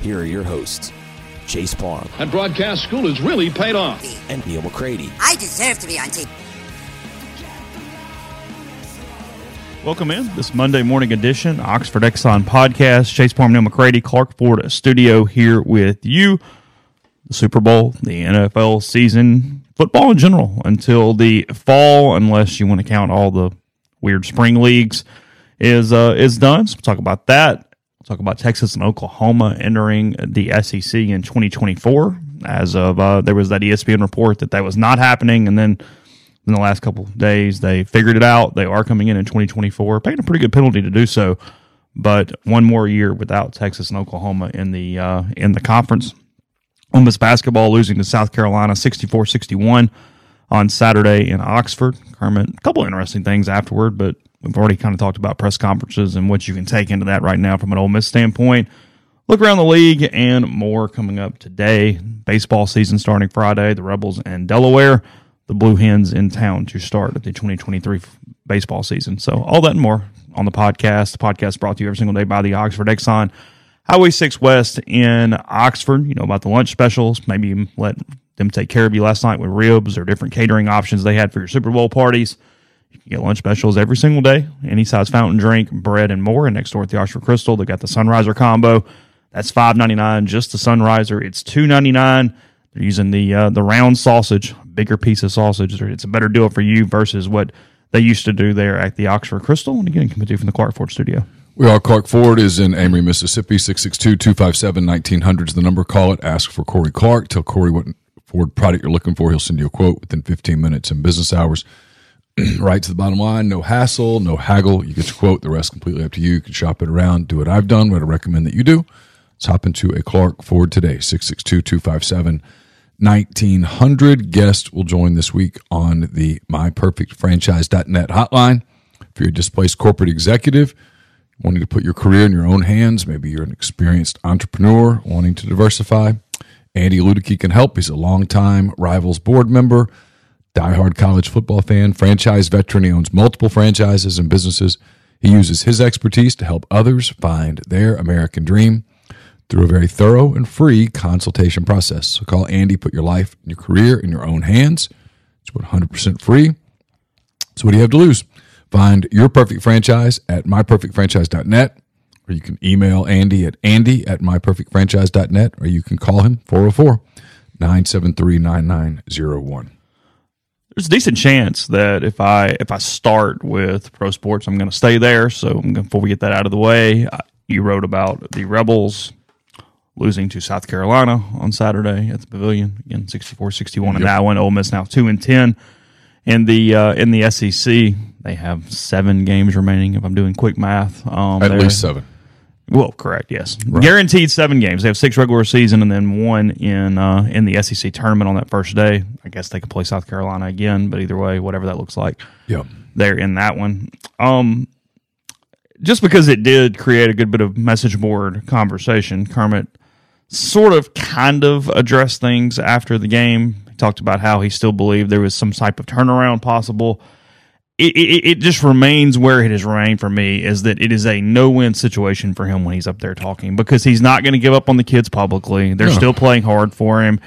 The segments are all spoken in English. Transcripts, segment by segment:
here are your hosts, Chase Palm. And broadcast school has really paid off. and Neal McCready. I deserve to be on TV. Welcome in this Monday morning edition, Oxford Exxon podcast. Chase Palm, Neal McCready, Clark Ford Studio here with you. The Super Bowl, the NFL season, football in general until the fall, unless you want to count all the weird spring leagues, is uh, is done. So we'll talk about that. Talk about Texas and Oklahoma entering the SEC in 2024. As of uh, there was that ESPN report that that was not happening, and then in the last couple days. They figured it out. They are coming in in 2024, paying a pretty good penalty to do so. But one more year without Texas and Oklahoma in the uh, in the conference. Ole Miss basketball losing to South Carolina 64-61 on Saturday in Oxford. Kermit, a couple interesting things afterward, but we've already kind of talked about press conferences and what you can take into that right now from an Ole Miss standpoint. Look around the league and more coming up today. Baseball season starting Friday. The Rebels and Delaware the Blue Hens in town to start the 2023 baseball season. So all that and more on the podcast. The podcast brought to you every single day by the Oxford Exxon Highway 6 West in Oxford. You know about the lunch specials. Maybe let them take care of you last night with ribs or different catering options they had for your Super Bowl parties. You can get lunch specials every single day, any size fountain drink, bread, and more. And next door at the Oxford Krystal, they've got the Sunriser combo. That's five ninety nine. Just the Sunriser, it's two ninety nine. They're using the uh, the round sausage, bigger piece of sausage. It's a better deal for you versus what they used to do there at the Oxford Krystal. And again, coming to you from the Clark Ford Studio. We are Clark Ford is in Amory, Mississippi. 662-257-1900 is the number. Call it. Ask for Corey Clark. Tell Corey what Ford product you're looking for. He'll send you a quote within 15 minutes in business hours. right to the bottom line. No hassle, no haggle. You get your quote. The rest completely up to you. You can shop it around. Do what I've done. What I recommend that you do. Let's hop into a Clark Ford today. 662-257 1900 guest will join this week on the myperfectfranchise.net hotline. If you're a displaced corporate executive wanting to put your career in your own hands, maybe you're an experienced entrepreneur wanting to diversify, Andy Ludicky can help. He's a longtime Rivals board member, diehard college football fan, franchise veteran. He owns multiple franchises and businesses. He uses his expertise to help others find their American dream through a very thorough and free consultation process. So call Andy, put your life and your career in your own hands. It's 100% free. So what do you have to lose? Find your perfect franchise at myperfectfranchise.net, or you can email Andy at andy at myperfectfranchise.net, or you can call him 404 973 9901. There's a decent chance that if I if I start with pro sports, I'm going to stay there. So gonna, before we get that out of the way, I- you wrote about the Rebels losing to South Carolina on Saturday at the Pavilion again, 64-61 in that one. Ole Miss now two and ten in the uh, in the SEC. They have seven games remaining. If I'm doing quick math, um, At least seven. Well, correct. Yes, guaranteed seven games. They have six regular season and then one in uh, in the SEC tournament on that first day. I guess they could play South Carolina again, but either way, whatever that looks like, Yeah. they're in that one. Um, just because it did create a good bit of message board conversation, Kermit sort of kind of addressed things after the game. He talked about how he still believed there was some type of turnaround possible. It, it, it just remains where it has remained for me is that it is a no win situation for him when he's up there talking because he's not going to give up on the kids publicly. They're No. still playing hard for him.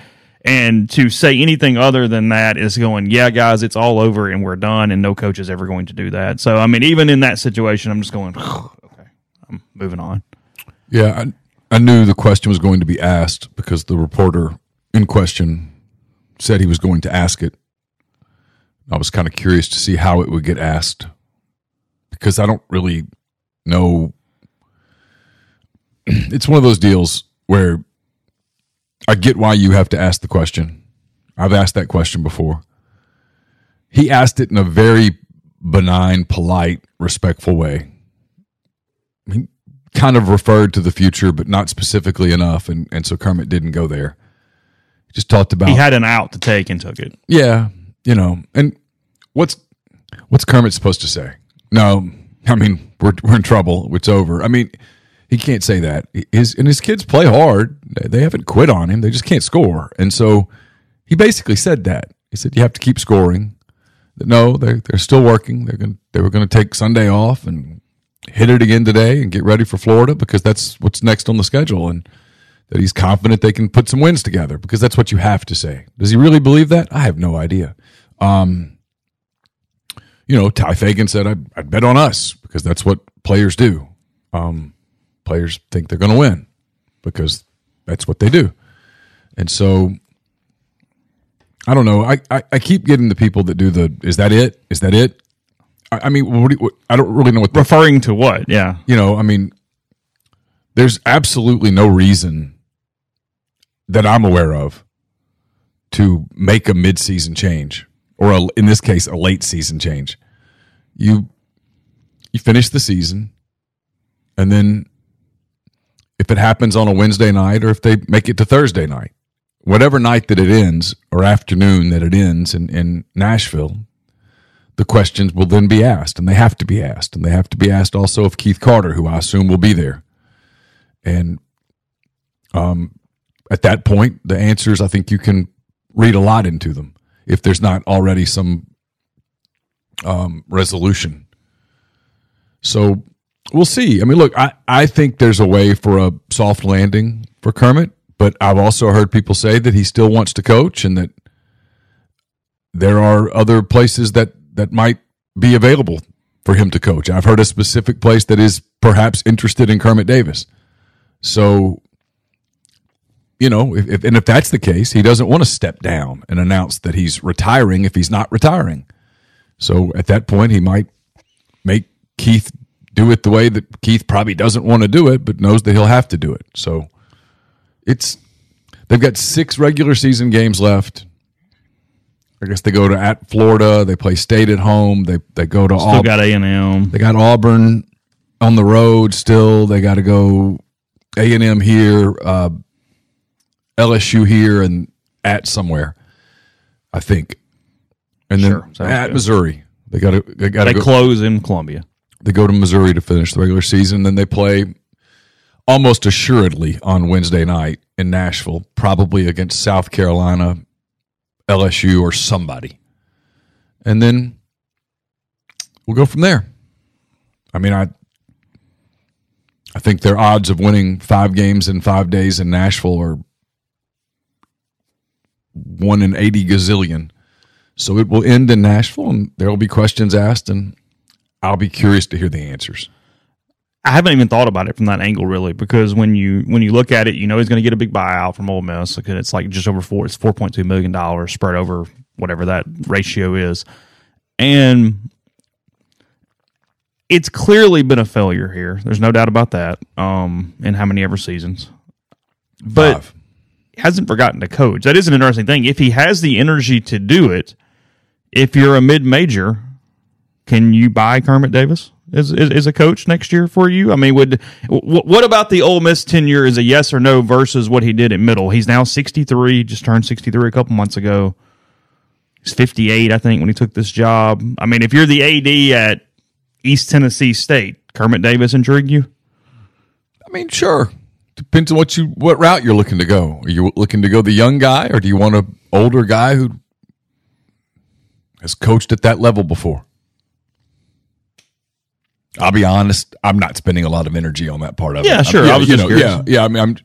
And to say anything other than that is going, yeah, guys, it's all over and we're done, and no coach is ever going to do that. So, I mean, even in that situation, I'm just going, okay, I'm moving on. Yeah, I, I knew the question was going to be asked because the reporter in question said he was going to ask it. I was kind of curious to see how it would get asked because I don't really know. It's one of those deals where I get why you have to ask the question. I've asked that question before. He asked it in a very benign, polite, respectful way. He kind of referred to the future, but not specifically enough, and, and so Kermit didn't go there. He just talked about He had an out to take and took it. yeah, you know, and what's what's Kermit supposed to say? No, I mean we're we're in trouble. It's over. I mean, he can't say that. His and his kids play hard. They haven't quit on him. They just can't score. And so he basically said that. He said you have to keep scoring. No, they're they're still working. They're going they were going to take Sunday off and hit it again today and get ready for Florida because that's what's next on the schedule and that he's confident they can put some wins together because that's what you have to say. Does he really believe that? I have no idea. Um, you know, Tye Fagan said, I'd, I'd bet on us because that's what players do. Um, players think they're going to win because that's what they do. And so, I don't know. I, I, I keep getting the people that do the, is that it? Is that it? I, I mean, what do you, what, I don't really know what Referring to what? Yeah. you know, I mean, there's absolutely no reason that I'm aware of to make a midseason change, or a, in this case, a late season change. You you finish the season, and then if it happens on a Wednesday night, or if they make it to Thursday night, whatever night that it ends, or afternoon that it ends in, in Nashville, the questions will then be asked, and they have to be asked, and they have to be asked also of Keith Carter, who I assume will be there. And um, at that point, the answers I think you can read a lot into them if there's not already some um, resolution. So we'll see. I mean, look, I, I think there's a way for a soft landing for Kermit, but I've also heard people say that he still wants to coach and that there are other places that, that might be available for him to coach. I've heard a specific place that is perhaps interested in Kermit Davis. So, you know, if, if and if that's the case, he doesn't want to step down and announce that he's retiring if he's not retiring. So at that point, he might make Keith do it the way that Keith probably doesn't want to do it, but knows that he'll have to do it. So it's they've got six regular season games left. I guess they go to at Florida. They play State at home. They they go to Still Auburn. got A and M. They got Auburn on the road still. They got to go A and M here, uh, LSU here, and at somewhere. I think, and then Sure, sounds at good. Missouri. They got to they got to They go. close in Columbia. they go to Missouri to finish the regular season. Then they play almost assuredly on Wednesday night in Nashville, probably against South Carolina, LSU, or somebody. And then we'll go from there. I mean, I I think their odds of winning five games in five days in Nashville are one in eighty gazillion. So it will end in Nashville, and there will be questions asked, and I'll be curious to hear the answers. I haven't even thought about it from that angle really, because when you when you look at it, you know he's going to get a big buyout from Ole Miss. Because it's like just over four, it's four point two million dollars spread over whatever that ratio is, and it's clearly been a failure here. There's no doubt about that. Um, in how many ever seasons, but Five. Hasn't forgotten to coach. That is an interesting thing. If he has the energy to do it, if you're a mid major, can you buy Kermit Davis as, as, as a coach next year for you? I mean, would w- what about the Ole Miss tenure is a yes or no versus what he did at middle? He's now 63, just turned 63 a couple months ago. He's 58, I think, when he took this job. I mean, if you're the AD at East Tennessee State, Kermit Davis intrigue you? I mean, sure. Depends on what you what route you're looking to go. Are you looking to go the young guy, or do you want an older guy who has coached at that level before? I'll be honest, I'm not spending a lot of energy on that part of it. Yeah, it. sure. I'm- I was you know, curious. yeah, yeah. I mean, I'm.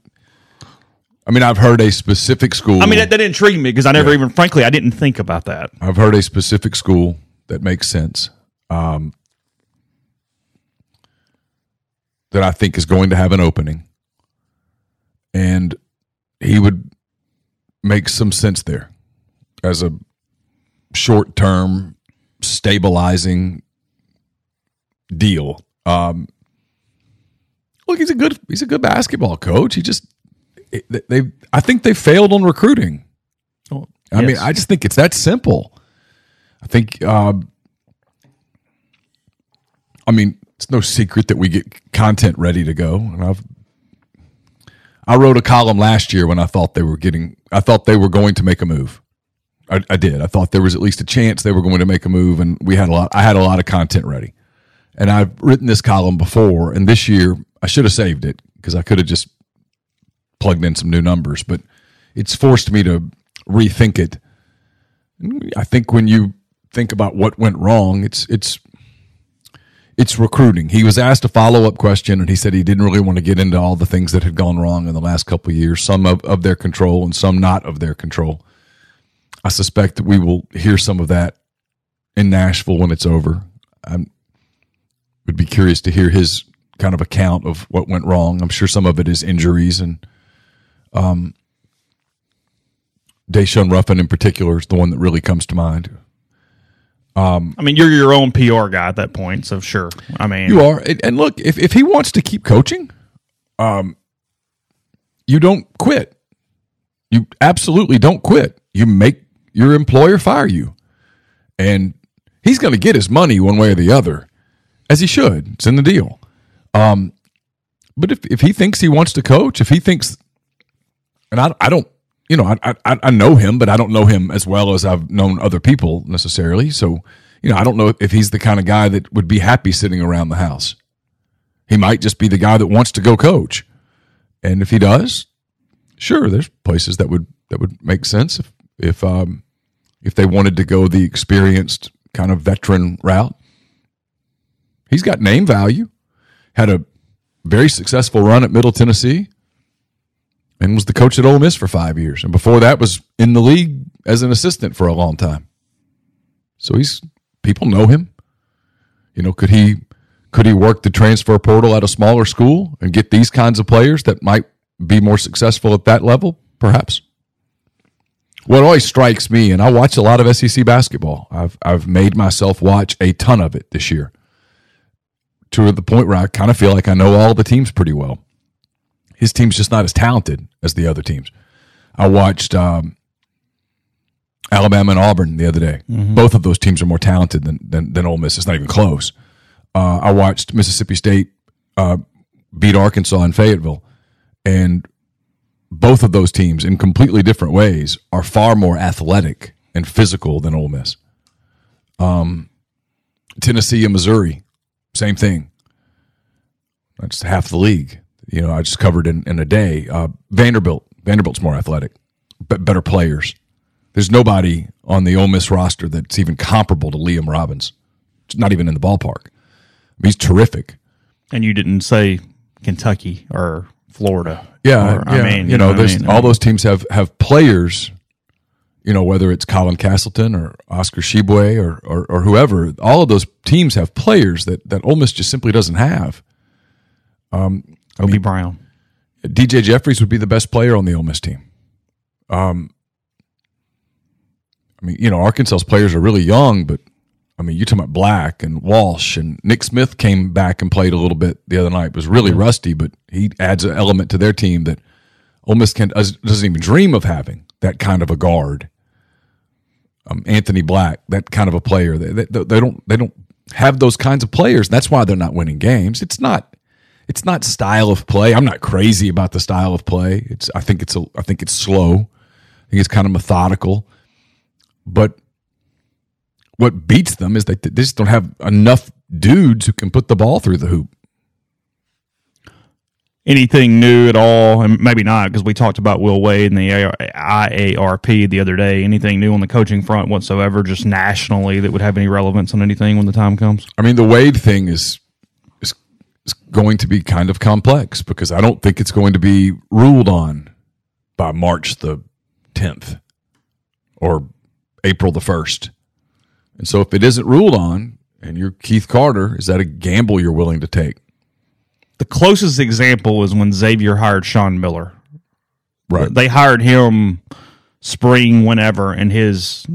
I mean, I've heard a specific school. I mean, that, that intrigued me because I never even, frankly, I didn't think about that. I've heard a specific school that makes sense. Um, that I think is going to have an opening, and he would make some sense there as a short term stabilizing deal. Um, look, he's a good he's a good basketball coach. He just they I think they failed on recruiting. Oh, I mean. I just think it's that simple. I think, uh, I mean, it's no secret that we get content ready to go. And I've, I wrote a column last year when I thought they were getting, I thought they were going to make a move. I, I did. I thought there was at least a chance they were going to make a move, and we had a lot. I had a lot of content ready, and I've written this column before. And this year, I should have saved it because I could have just plugged in some new numbers, but it's forced me to rethink it. I think when you think about what went wrong, it's it's it's recruiting. He was asked a follow up question, and he said he didn't really want to get into all the things that had gone wrong in the last couple of years, some of, of their control and some not of their control. I suspect that we will hear some of that in Nashville when it's over. I would be curious to hear his kind of account of what went wrong. I'm sure some of it is injuries and um, Daeshun Ruffin in particular is the one that really comes to mind. I mean, you're your own PR guy at that point, so sure. I mean, You are, and, and look, if if he wants to keep coaching, um, you don't quit. You absolutely don't quit. You make your employer fire you, and he's going to get his money one way or the other, as he should. It's in the deal. Um, but if if he thinks he wants to coach, if he thinks, and I I don't, you know, I I I know him, but I don't know him as well as I've known other people necessarily. So, you know, I don't know if he's the kind of guy that would be happy sitting around the house. He might just be the guy that wants to go coach. And if he does, sure, there's places that would that would make sense if if um if they wanted to go the experienced kind of veteran route. He's got name value. Had a very successful run at Middle Tennessee and was the coach at Ole Miss for 5 years. And before that was in the league as an assistant for a long time. So he's people know him. You know, could he could he work the transfer portal at a smaller school and get these kinds of players that might be more successful at that level? Perhaps. What always strikes me, and I watch a lot of SEC basketball. I've I've made myself watch a ton of it this year. To the point where I kind of feel like I know all the teams pretty well. His team's just not as talented as the other teams. I watched um, Alabama and Auburn the other day. Both of those teams are more talented than than, than Ole Miss. It's not even close. Uh, I watched Mississippi State uh, beat Arkansas in Fayetteville, and both of those teams, in completely different ways, are far more athletic and physical than Ole Miss. Um, Tennessee and Missouri, same thing. That's half the league. You know, I just covered in, in a day. Uh, Vanderbilt, Vanderbilt's more athletic, but better players. There's nobody on the Ole Miss roster that's even comparable to Liam Robbins. It's not even in the ballpark. He's terrific. and you didn't say Kentucky or Florida. Yeah, Or, I mean, you know, what I mean? all those teams have have players. You know, whether it's Colin Castleton or Oscar Tshiebwe or, or or whoever, all of those teams have players that that Ole Miss just simply doesn't have. Kobe Brown. DJ Jeffries would be the best player on the Ole Miss team. Um, I mean, you know, Arkansas's players are really young, but I mean, you're talking about Black and Walsh and Nick Smith came back and played a little bit the other night. Was really rusty, but he adds an element to their team that Ole Miss can doesn't even dream of having that kind of a guard. Um, Anthony Black, that kind of a player. They, they, they don't they don't have those kinds of players. That's why they're not winning games. It's not it's not style of play. I'm not crazy about the style of play. It's I think it's a I think it's slow. I think it's kind of methodical. But what beats them is that they just don't have enough dudes who can put the ball through the hoop. Anything new at all? And maybe not because we talked about Will Wade and the IARP the other day. Anything new on the coaching front whatsoever, just nationally that would have any relevance on anything when the time comes? I mean, the Wade thing is going to be kind of complex because I don't think it's going to be ruled on by March the 10th or April the 1st. And so if it isn't ruled on and you're Keith Carter, is that a gamble you're willing to take? The closest example is when Xavier hired Sean Miller. Right. They hired him spring whenever, and his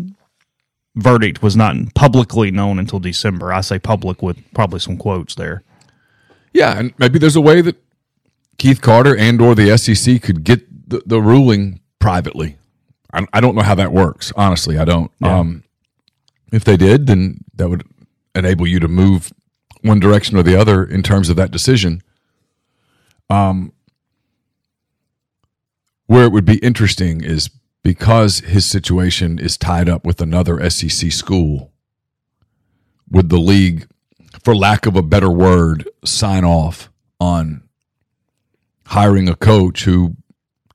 verdict was not publicly known until December. I say public with probably some quotes there. Yeah, and maybe there's a way that Keith Carter and or the SEC could get the, the ruling privately. I, I don't know how that works. Honestly, I don't. Um, if they did, then that would enable you to move one direction or the other in terms of that decision. Um, where it would be interesting is because his situation is tied up with another SEC school. Would the league, for lack of a better word, sign off on hiring a coach who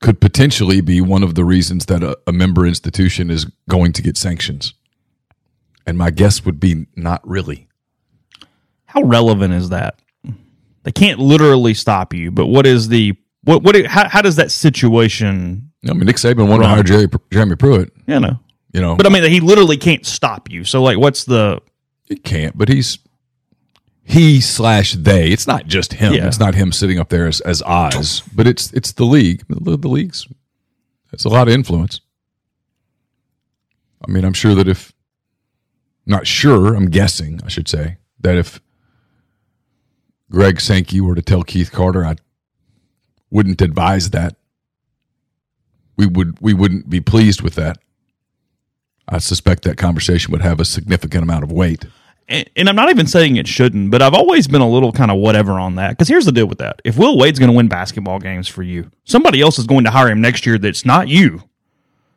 could potentially be one of the reasons that a, a member institution is going to get sanctions? And my guess would be not really. How relevant is that? They can't literally stop you, but what is the what what how, how does that situation I mean, Nick Saban wanted to hire Jerry, Jeremy Pruitt. you know You know, but i mean he literally can't stop you so like what's the He can't, but he's he slash they. It's not just him. Yeah. It's not him sitting up there as, as Oz, but it's it's the league. The, the league's it's a lot of influence. I mean, I'm sure that if not sure, I'm guessing, I should say, that if Greg Sankey were to tell Keith Carter, I wouldn't advise that. We would we wouldn't be pleased with that. I suspect that conversation would have a significant amount of weight. And, and I'm not even saying it shouldn't, but I've always been a little kind of whatever on that. Because here's the deal with that: if Will Wade's going to win basketball games for you, somebody else is going to hire him next year. That's not you.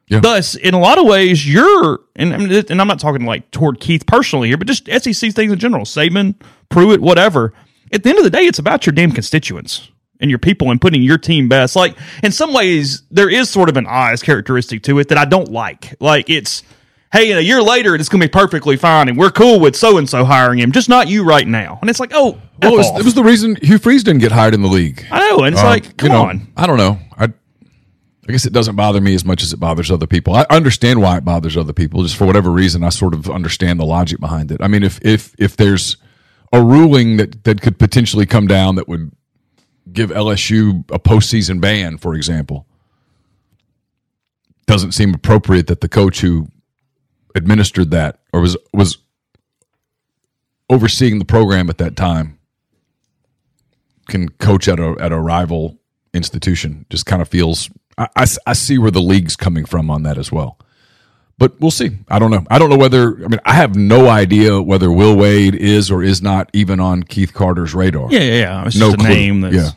Yeah. Thus, in a lot of ways, you're and and and I'm not talking like toward Keith personally here, but just SEC things in general. Saban, Pruitt, whatever. At the end of the day, it's about your damn constituents and your people and putting your team best. Like in some ways, there is sort of an eyes characteristic to it that I don't like. Like it's hey, in a year later, it's going to be perfectly fine, and we're cool with so and so hiring him, just not you right now. And it's like, oh, Well, it was, it was the reason Hugh Freeze didn't get hired in the league. I know, and it's Uh, like, you come know, on. I don't know. I, I guess it doesn't bother me as much as it bothers other people. I understand why it bothers other people. Just for whatever reason, I sort of understand the logic behind it. I mean, if if if there's a ruling that that could potentially come down that would give LSU a postseason ban, for example, doesn't seem appropriate that the coach who administered that or was was overseeing the program at that time can coach at a at a rival institution just kind of feels I, I, I see where the league's coming from on that as well but we'll see i don't know i don't know whether i mean i have no idea whether will wade is or is not even on keith carter's radar Yeah, yeah, yeah. It's no clue. name that's. yeah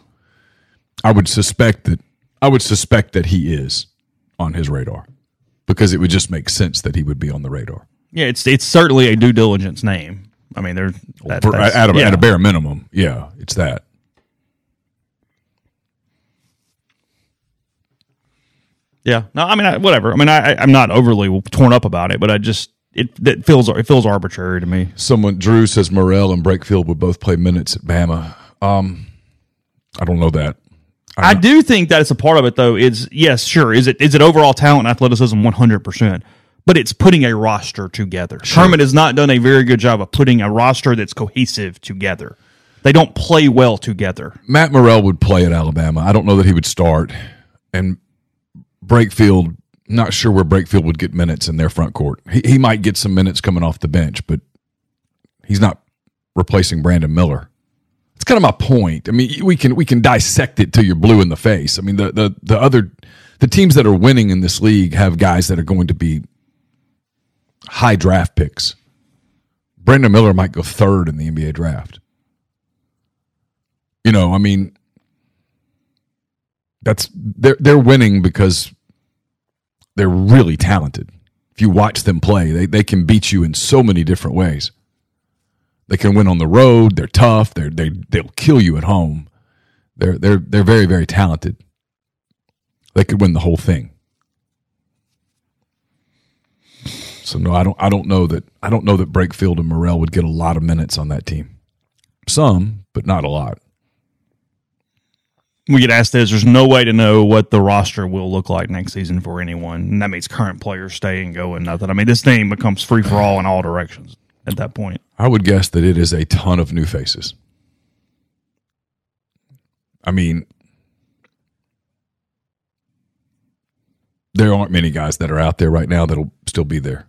i would suspect that i would suspect that he is on his radar because it would just make sense that he would be on the radar Yeah, it's it's certainly a due diligence name. I mean, they're that, For- at, a, yeah. at a bare minimum yeah it's that Yeah, no, I mean, I, whatever. I mean, I, I'm not overly torn up about it, but I just it it feels it feels arbitrary to me. Someone Drew says Murrell and Brakefield would both play minutes at Bama. Um, I don't know that. I um, do think that it's a part of it, though. Is yes, sure. Is it is it overall talent and athleticism? One hundred percent. But it's putting a roster together. Kermit has not done a very good job of putting a roster that's cohesive together. They don't play well together. Matt Murrell would play at Alabama. I don't know that he would start. And Brakefield, not sure where Brakefield would get minutes in their front court. He, he might get some minutes coming off the bench, but he's not replacing Brandon Miller. Kind of my point. I mean, we can we can dissect it till you're blue in the face. I mean, the the the other the teams that are winning in this league have guys that are going to be high draft picks. Brandon Miller might go third in the NBA draft. You know, I mean, that's they're they're winning because they're really talented. If you watch them play, they they can beat you in so many different ways. They can win on the road. They're tough. They're they they'll kill you at home. They're they're they're very very talented. They could win the whole thing. So no, I don't I don't know that I don't know that Brakefield and Murrell would get a lot of minutes on that team. Some, but not a lot. we get asked this, there's no way to know what the roster will look like next season for anyone. And that means current players stay and go and nothing. I mean, this thing becomes free for all in all directions at that point. I would guess that it is a ton of new faces. I mean, there aren't many guys that are out there right now that'll still be there.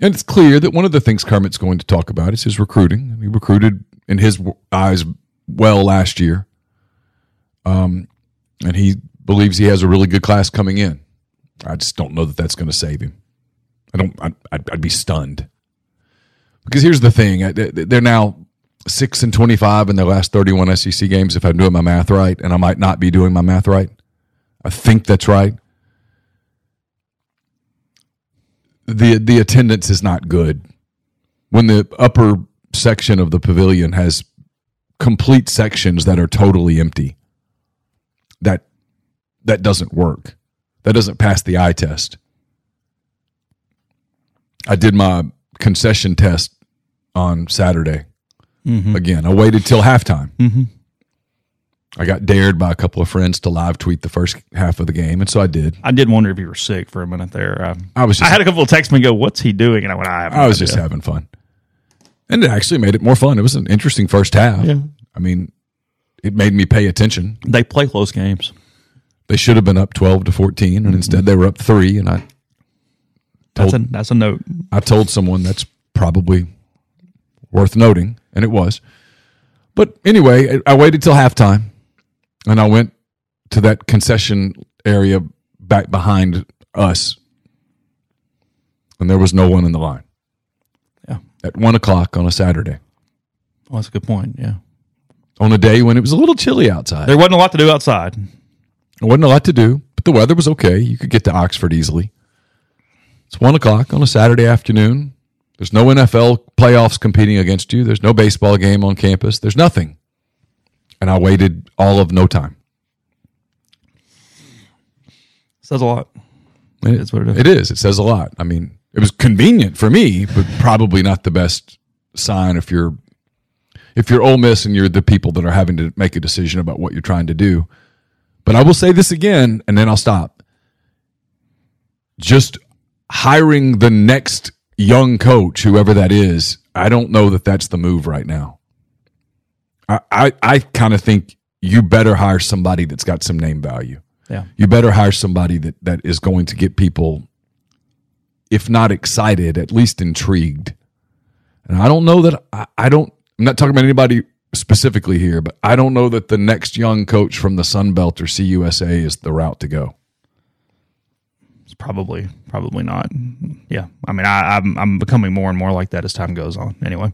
And it's clear that one of the things Kermit's going to talk about is his recruiting. He recruited, in his eyes, well last year. Um, and he believes he has a really good class coming in. I just don't know that that's going to save him. I don't. I'd, I'd be stunned because here's the thing: uh, they're now six and twenty-five in their last thirty-one SEC games. If I'm doing my math right, and I might not be doing my math right, I think that's right. the The attendance is not good when the upper section of the pavilion has complete sections that are totally empty that that doesn't work. That doesn't pass the eye test. I did my concession test on Saturday. Mm-hmm. Again, I waited till halftime. Mm-hmm. I got dared by a couple of friends to live tweet the first half of the game, and so I did. I did wonder if you were sick for a minute there. I was. Just, I had a couple of texts me go, "What's he doing?" And I went, "I, I was idea. just having fun," and it actually made it more fun. It was an interesting first half. Yeah. I mean, it made me pay attention. They play close games. They should have been up twelve to fourteen, and instead they were up three. And I told, that's a that's a note. I told someone that's probably worth noting, and it was. But anyway, I waited till halftime, and I went to that concession area back behind us, and there was no one in the line. Yeah, at one o'clock on a Saturday. Well, that's a good point. Yeah on a day when it was a little chilly outside. There wasn't a lot to do outside. There wasn't a lot to do, but the weather was okay. You could get to Oxford easily. It's one o'clock on a Saturday afternoon. There's no NFL playoffs competing against you. There's no baseball game on campus. There's nothing. And I waited all of no time. Says a lot. It, what it is. It is. It says a lot. I mean, it was convenient for me, but probably not the best sign if you're if you're Ole Miss and you're the people that are having to make a decision about what you're trying to do. But I will say this again, and then I'll stop. Just hiring the next young coach, whoever that is, I don't know that that's the move right now. I, I, I kind of think you better hire somebody that's got some name value. Yeah. You better hire somebody that, that is going to get people, if not excited, at least intrigued. And I don't know that I, I don't I'm not talking about anybody specifically here, but I don't know that the next young coach from the Sun Belt or CUSA is the route to go. Probably probably not. Yeah, I mean, I, I'm, I'm becoming more and more like that as time goes on. Anyway,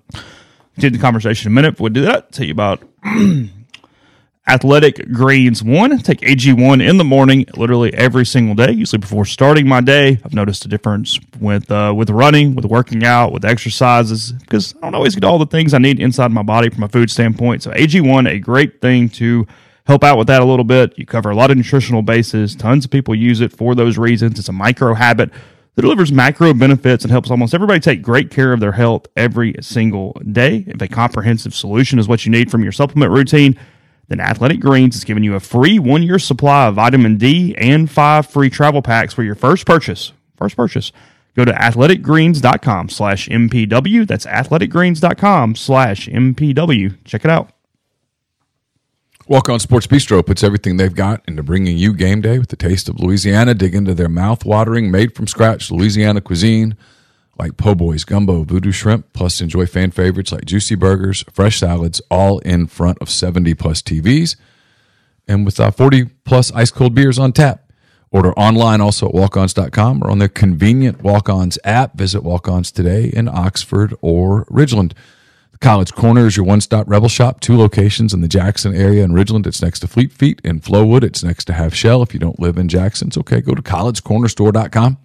continue the conversation in a minute. We'll do that. Tell you about Athletic Greens One. Take AG1 in the morning, literally every single day. Usually before starting my day, I've noticed a difference with uh, with running, with working out, with exercises because I don't always get all the things I need inside my body from a food standpoint. So AG1, a great thing to help out with that a little bit. You cover a lot of nutritional bases. Tons of people use it for those reasons. It's a micro habit that delivers macro benefits and helps almost everybody take great care of their health every single day. If a comprehensive solution is what you need from your supplement routine then Athletic Greens is giving you a free one year supply of vitamin D and five free travel packs for your first purchase. First purchase. Go to athleticgreens.com slash MPW. That's athleticgreens.com slash MPW. Check it out. Walk On Sports Bistreaux puts everything they've got into bringing you game day with the taste of Louisiana. Dig into their mouth-watering, made from scratch Louisiana cuisine like po' boys, gumbo, voodoo shrimp, plus enjoy fan favorites like juicy burgers, fresh salads, all in front of 70 plus TVs and with uh, 40 plus ice cold beers on tap. Order online also at walkons.com or on their convenient Walk Ons app. Visit Walk Ons today in Oxford or Ridgeland. College Corner is your one stop rebel shop, two locations in the Jackson area in Ridgeland. It's next to Fleet Feet. In Flowood, it's next to Half Shell. If you don't live in Jackson, it's okay. Go to collegecornerstore.com.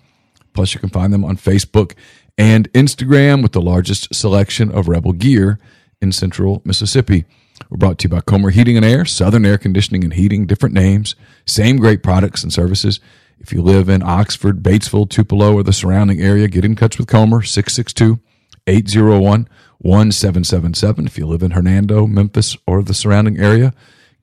Plus, you can find them on Facebook and Instagram with the largest selection of Rebel gear in central Mississippi. We're brought to you by Comer Heating and Air, Southern Air Conditioning and Heating, different names, same great products and services. If you live in Oxford, Batesville, Tupelo, or the surrounding area, get in touch with Comer, 662 801 1777. If you live in Hernando, Memphis, or the surrounding area,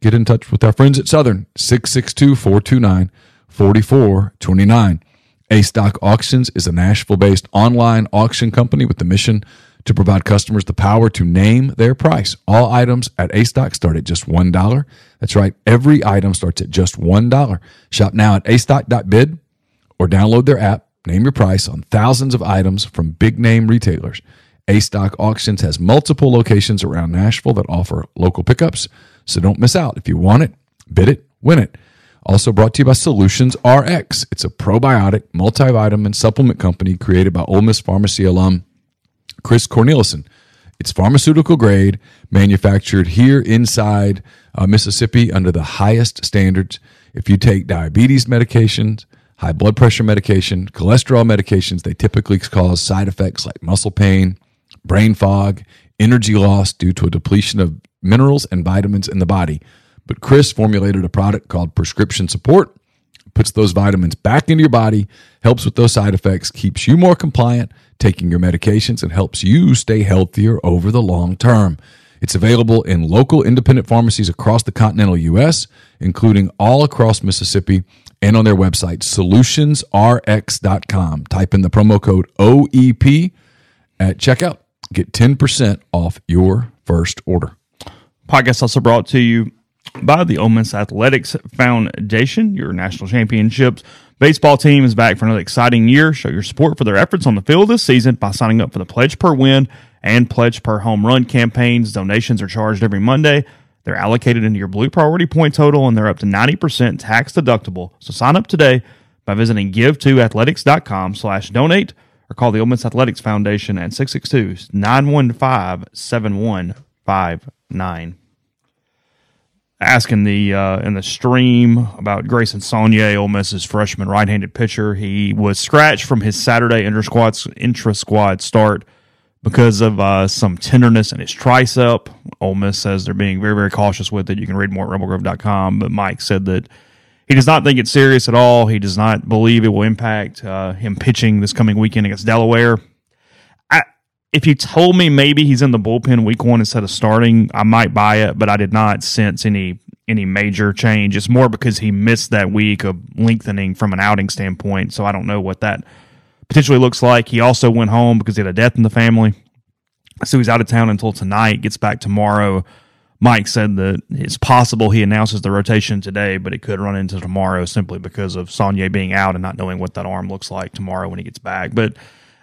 get in touch with our friends at Southern 662 429 4429. A Stock Auctions is a Nashville based online auction company with the mission to provide customers the power to name their price. All items at A Stock start at just $1. That's right, every item starts at just $1. Shop now at astock.bid or download their app. Name your price on thousands of items from big name retailers. A Stock Auctions has multiple locations around Nashville that offer local pickups, so don't miss out. If you want it, bid it, win it. Also brought to you by Solutions RX. It's a probiotic, multivitamin supplement company created by Ole Miss Pharmacy alum Chris Cornelison. It's pharmaceutical grade, manufactured here inside uh, Mississippi under the highest standards. If you take diabetes medications, high blood pressure medication, cholesterol medications, they typically cause side effects like muscle pain, brain fog, energy loss due to a depletion of minerals and vitamins in the body. But Chris formulated a product called Prescription Support, puts those vitamins back into your body, helps with those side effects, keeps you more compliant taking your medications, and helps you stay healthier over the long term. It's available in local independent pharmacies across the continental U.S., including all across Mississippi, and on their website, solutionsrx.com. Type in the promo code OEP at checkout. Get 10% off your first order. Podcast also brought to you by the Ole Miss Athletics Foundation. Your national championships baseball team is back for another exciting year. Show your support for their efforts on the field this season by signing up for the Pledge Per Win and Pledge Per Home Run campaigns. Donations are charged every Monday. They're allocated into your Blue Priority point total and they're up to 90% tax deductible. So sign up today by visiting give2athletics.com slash donate or call the Ole Miss Athletics Foundation at 662-915-7159 asking the uh, in the stream about Grayson Saunier, Ole Miss's freshman right-handed pitcher. He was scratched from his Saturday intra squad intra squad start because of uh, some tenderness in his tricep. Ole Miss says they're being very very cautious with it. You can read more at rebelgrove.com. But Mike said that he does not think it's serious at all. He does not believe it will impact uh, him pitching this coming weekend against Delaware if you told me maybe he's in the bullpen week one instead of starting, I might buy it, but I did not sense any any major change. It's more because he missed that week of lengthening from an outing standpoint. So I don't know what that potentially looks like. He also went home because he had a death in the family. So he's out of town until tonight, gets back tomorrow. Mike said that it's possible he announces the rotation today, but it could run into tomorrow simply because of Saunier being out and not knowing what that arm looks like tomorrow when he gets back. But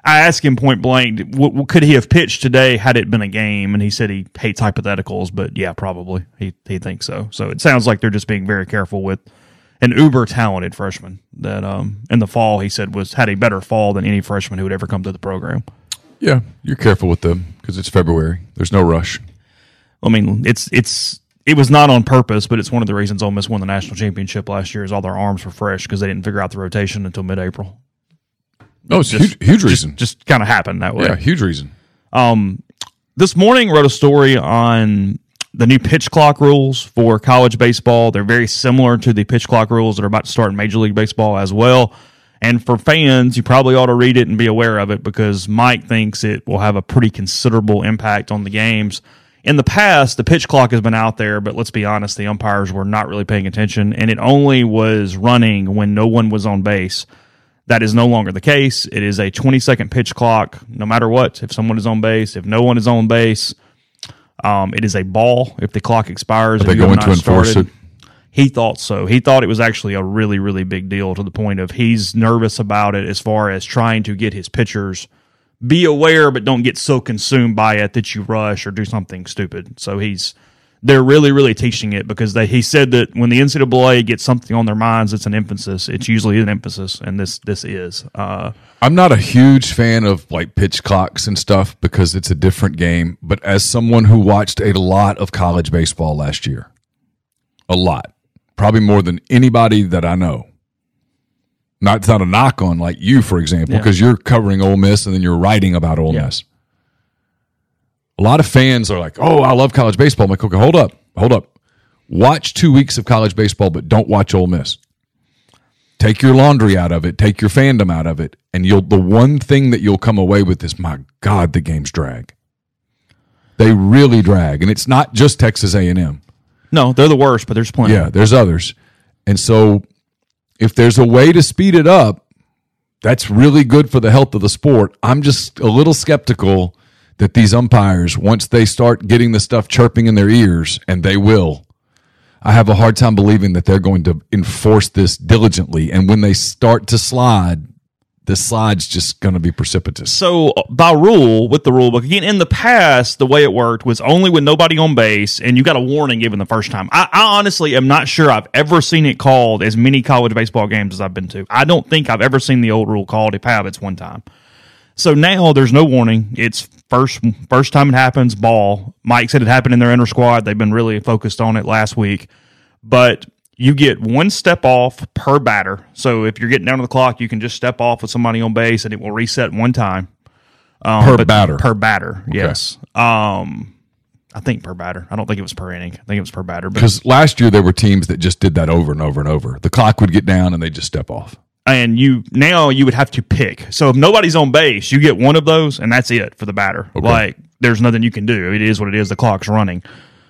I asked him point blank, could he have pitched today had it been a game? And he said he hates hypotheticals, but yeah, probably he he thinks so. So it sounds like they're just being very careful with an uber talented freshman that um in the fall he said was had a better fall than any freshman who would ever come to the program. Yeah, you're careful with them because it's February. There's no rush. I mean, it's it's it was not on purpose, but it's one of the reasons Ole Miss won the national championship last year. Is all their arms were fresh because they didn't figure out the rotation until mid-April. Oh, it's just, huge, huge reason. Just, just kind of happened that way. Yeah, huge reason. Um, this morning wrote a story on the new pitch clock rules for college baseball. They're very similar to the pitch clock rules that are about to start in Major League Baseball as well. And for fans, you probably ought to read it and be aware of it because Mike thinks it will have a pretty considerable impact on the games. In the past, the pitch clock has been out there, but let's be honest, the umpires were not really paying attention, and it only was running when no one was on base. That is no longer the case. It is a 20 second pitch clock, no matter what. If someone is on base, if no one is on base, um, it is a ball. If the clock expires, are they going to enforce started, it? He thought so. He thought it was actually a really, really big deal to the point of he's nervous about it as far as trying to get his pitchers be aware, but don't get so consumed by it that you rush or do something stupid. So he's they're really, really teaching it because they, he said that when the NCAA gets something on their minds, it's an emphasis. It's usually an emphasis, and this this is. Uh, I'm not a huge fan of like pitch clocks and stuff because it's a different game. But as someone who watched a lot of college baseball last year, a lot, probably more than anybody that I know. Not it's not a knock on like you, for example, because yeah. you're covering Ole Miss and then you're writing about Ole yeah. Miss a lot of fans are like, "Oh, I love college baseball." I'm like, "Okay, hold up, hold up. Watch two weeks of college baseball, but don't watch Ole Miss. Take your laundry out of it, take your fandom out of it, and you'll. The one thing that you'll come away with is, my God, the games drag. They really drag, and it's not just Texas A&M. No, they're the worst, but there's plenty. Yeah, there's others. And so if there's a way to speed it up, that's really good for the health of the sport. I'm just a little skeptical that these umpires, once they start getting the stuff chirping in their ears, and they will, I have a hard time believing that they're going to enforce this diligently. And when they start to slide, the slide's just going to be precipitous. So by rule, with the rule book again, in the past, the way it worked was only with nobody on base, and you got a warning given the first time. I, I honestly am not sure I've ever seen it called as many college baseball games as I've been to. I don't think I've ever seen the old rule called. If I one time. So now there's no warning. It's first first time it happens. Ball. Mike said it happened in their inner squad. They've been really focused on it last week, but you get one step off per batter. So if you're getting down to the clock, you can just step off with somebody on base and it will reset one time. Um, Per batter. Per batter, yes. Um, I think per batter. I don't think it was per inning. I think it was per batter. Because last year there were teams that just did that over and over and over. The clock would get down and they just step off. and you now you would have to pick. So if nobody's on base, you get one of those, and that's it for the batter. Like there's nothing you can do. It is what it is. The clock's running.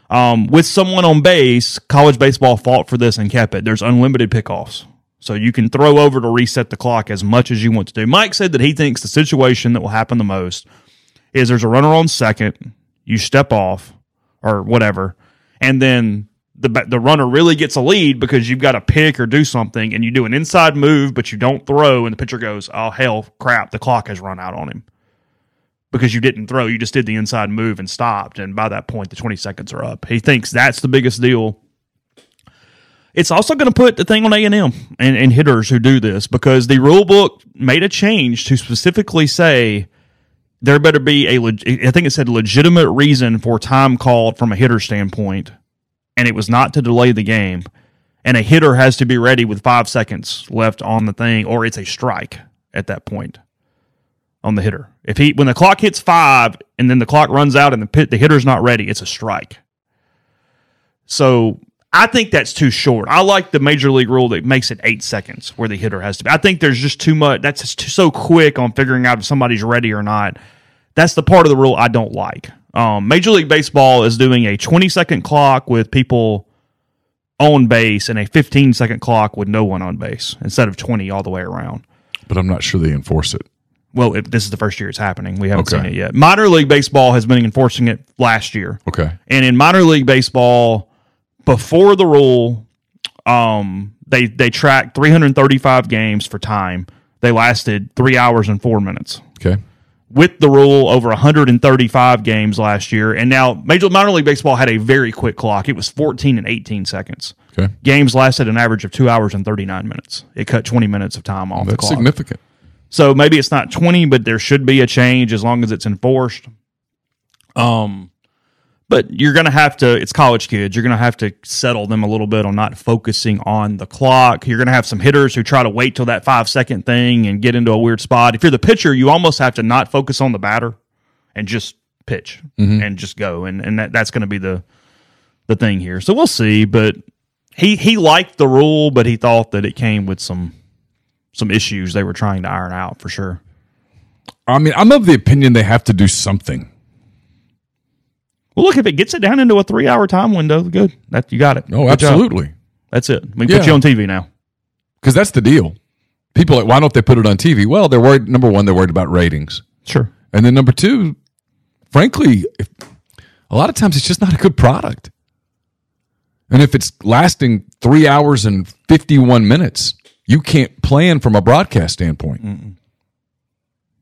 Um, with someone on base, college baseball fought for this and kept it. There's unlimited pickoffs. So you can throw over to reset the clock as much as you want to do. Mike said that he thinks the situation that will happen the most is there's a runner on second, you step off or whatever, and then the the runner really gets a lead because you've got to pick or do something, and you do an inside move, but you don't throw, and the pitcher goes, "Oh hell, crap! The clock has run out on him." Because you didn't throw, you just did the inside move and stopped, and by that point, the twenty seconds are up. He thinks that's the biggest deal it's also going to put the thing on A and and hitters who do this because the rule book made a change to specifically say there better be a. I think it said legitimate reason for time called from a hitter standpoint, and it was not to delay the game. And a hitter has to be ready with five seconds left on the thing, or it's a strike at that point on the hitter. If he when the clock hits five and then the clock runs out and the pit the hitter's not ready, it's a strike. So I think that's too short. I like the major league rule that makes it eight seconds where the hitter has to be. I think there's just too much. That's just too, so quick on figuring out if somebody's ready or not. That's the part of the rule I don't like. Um, major League Baseball is doing a 20 second clock with people on base and a 15 second clock with no one on base instead of 20 all the way around. But I'm not sure they enforce it. Well, if this is the first year it's happening. We haven't Okay. seen it yet. Minor League Baseball has been enforcing it last year. Okay. And in minor league baseball, before the rule, um, they they tracked 335 games for time. They lasted three hours and four minutes. Okay. With the rule, over 135 games last year, and now Major Minor League Baseball had a very quick clock. It was 14 and 18 seconds. Okay. Games lasted an average of two hours and 39 minutes. It cut 20 minutes of time off the That's clock. significant. So maybe it's not 20, but there should be a change as long as it's enforced. Um, but you're going to have to, it's college kids. You're going to have to settle them a little bit on not focusing on the clock. You're going to have some hitters who try to wait till that five second thing and get into a weird spot. If you're the pitcher, you almost have to not focus on the batter and just pitch and just go. And, and that, that's going to be the, the thing here. So we'll see. But he, he liked the rule, but he thought that it came with some, some issues they were trying to iron out for sure. I mean, I'm of the opinion they have to do something. Well, look, if it gets it down into a three hour time window, good. That you got it. Oh, Good job. absolutely. That's it. We Yeah. put you on TV now. Because that's the deal. People are like, why don't they put it on TV? Well, they're worried. Number one, they're worried about ratings. Sure. And then number two, frankly, if, a lot of times it's just not a good product. And if it's lasting three hours and 51 minutes, you can't plan from a broadcast standpoint.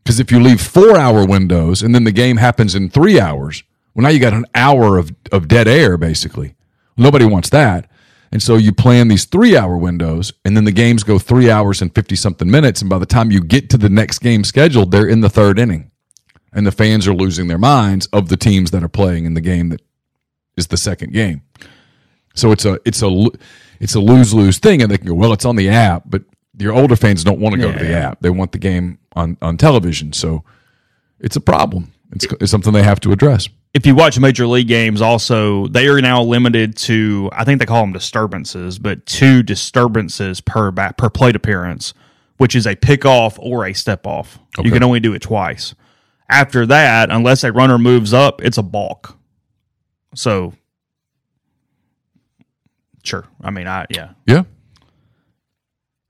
Because if you leave four hour windows and then the game happens in three hours, well, now you got an hour of, of dead air, basically. Nobody wants that. And so you plan these three hour windows, and then the games go three hours and 50 something minutes. And by the time you get to the next game scheduled, they're in the third inning and the fans are losing their minds of the teams that are playing in the game that is the second game. So it's a it's a it's a lose lose thing, and they can go, well, it's on the app, but your older fans don't want to go to the app; they want the game on on television. So it's a problem. It's, it's something they have to address. If you watch major league games, also they are now limited to I think they call them disturbances, but two disturbances per bat per plate appearance, which is a pickoff or a step off. You can only do it twice. After that, unless a runner moves up, it's a balk. So Sure. I mean, I yeah. Yeah.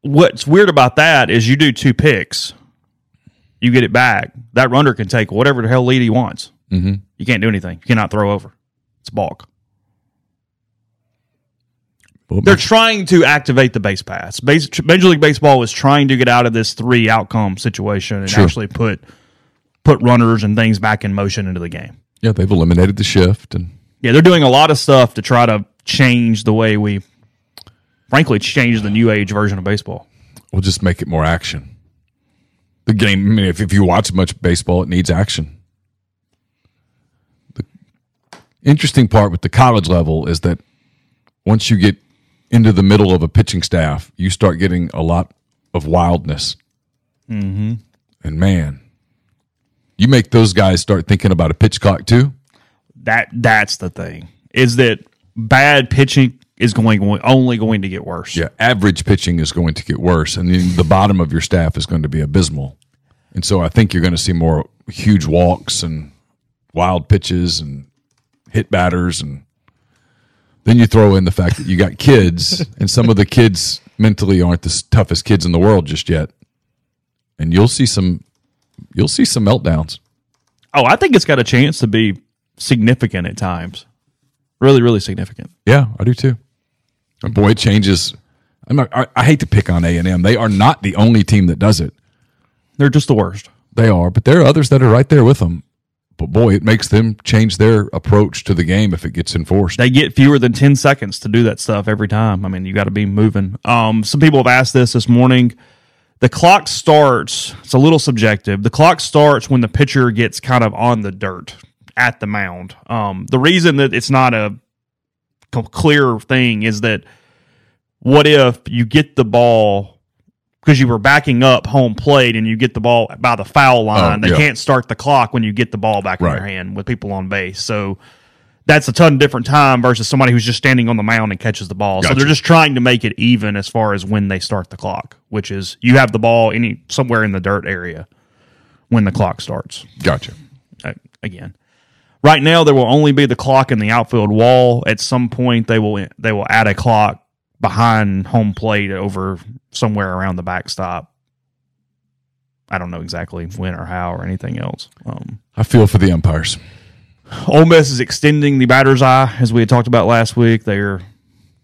What's weird about that is you do two picks, you get it back. That runner can take whatever the hell lead he wants. Mm-hmm. You can't do anything. You cannot throw over. It's balk. Well, They're trying to activate the base pass. Base, Major League Baseball is trying to get out of this three outcome situation and Sure. actually put put runners and things back in motion into the game. yeah, they've eliminated the shift and Yeah, they're doing a lot of stuff to try to change the way we, frankly, change the new age version of baseball. we'll just make it more action. The game, I mean, if, if you watch much baseball, it needs action. The interesting part with the college level is that once you get into the middle of a pitching staff, you start getting a lot of wildness. Mm-hmm. And man, you make those guys start thinking about a pitch clock too. That that's the thing is that bad pitching is going only going to get worse. Yeah, average pitching is going to get worse, and then the bottom of your staff is going to be abysmal. And so I think you're going to see more huge walks and wild pitches and hit batters, and then you throw in the fact that you got kids, and some of the kids mentally aren't the toughest kids in the world just yet, and you'll see some, you'll see some meltdowns. Oh, I think it's got a chance to be significant at times. Really, really significant. Yeah, I do too. And boy, it changes. I'm not, I, I hate to pick on A and M. They are not the only team that does it. They're just the worst. They are, but there are others that are right there with them. But boy, it makes them change their approach to the game if it gets enforced. They get fewer than 10 seconds to do that stuff every time. I mean, you got to be moving. Um, some people have asked this this morning. The clock starts, it's a little subjective. The clock starts when the pitcher gets kind of on the dirt at the mound. Um, the reason that it's not a clear thing is that what if you get the ball because you were backing up home plate and you get the ball by the foul line? Oh, they yeah. can't start the clock when you get the ball back in your hand with people on base. So that's a ton different time versus somebody who's just standing on the mound and catches the ball. So they're just trying to make it even as far as when they start the clock, which is you have the ball any somewhere in the dirt area when the clock starts. Gotcha. Uh, again, right now there will only be the clock in the outfield wall. At some point they will they will add a clock behind home plate over somewhere around the backstop. I don't know exactly when or how or anything else. Um, I feel for the umpires. Ole Miss is extending the batter's eye, as we had talked about last week. They're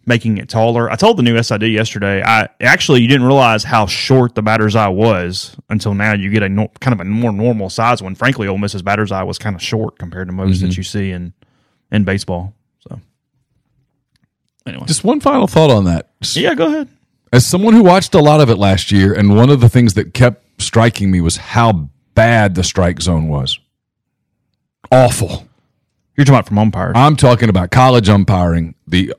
making it taller. I told the new SID yesterday. I actually you didn't realize how short the batter's eye was until now. You get a nor- kind of a more normal size one. Frankly, Ole Miss's batter's eye was kind of short compared to most that mm-hmm. you see in in baseball. So anyway, Just one final thought on that. yeah, go ahead. As someone who watched a lot of it last year, and one of the things that kept striking me was how bad the strike zone was. Awful. You're talking about from umpires. I'm talking about college umpiring. The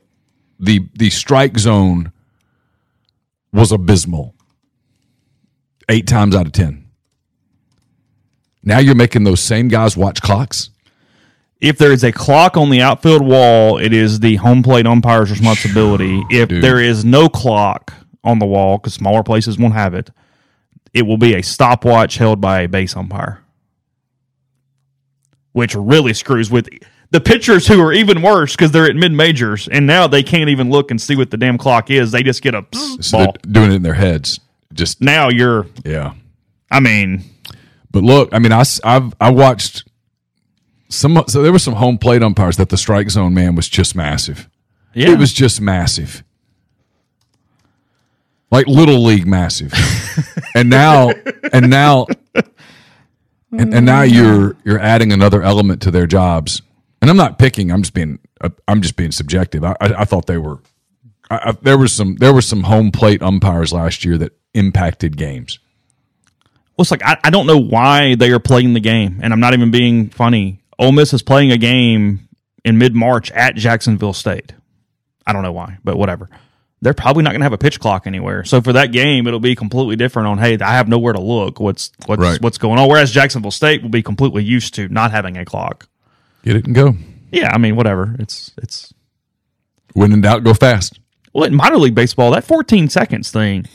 the the strike zone was abysmal. Eight times out of ten. Now you're making those same guys watch clocks. if there is a clock on the outfield wall, it is the home plate umpire's responsibility. If Dude. there is no clock on the wall, because smaller places won't have it, it will be a stopwatch held by a base umpire, which really screws with the pitchers who are even worse because they're at mid majors and now they can't even look and see what the damn clock is. They just get a So ball. doing it in their heads. Just Now you're, yeah. I mean, But look, I mean, I have I watched some. So there were some home plate umpires that the strike zone man was just massive. yeah, It was just massive, like little league massive. and now, and now, and, and now you're you're adding another element to their jobs. And I'm not picking. I'm just being. I'm just being subjective. I, I, I thought they were. I, there was some. There were some home plate umpires last year that impacted games. Well, it's like I, I don't know why they are playing the game, and I'm not even being funny. Ole Miss is playing a game in mid March at Jacksonville State. I don't know why, but whatever. They're probably not going to have a pitch clock anywhere. So for that game, it'll be completely different. On hey, I have nowhere to look. What's what's Right. what's going on? Whereas Jacksonville State will be completely used to not having a clock. Get it and go. Yeah, I mean whatever. It's it's When in doubt, go fast. well in minor league baseball that 14 seconds thing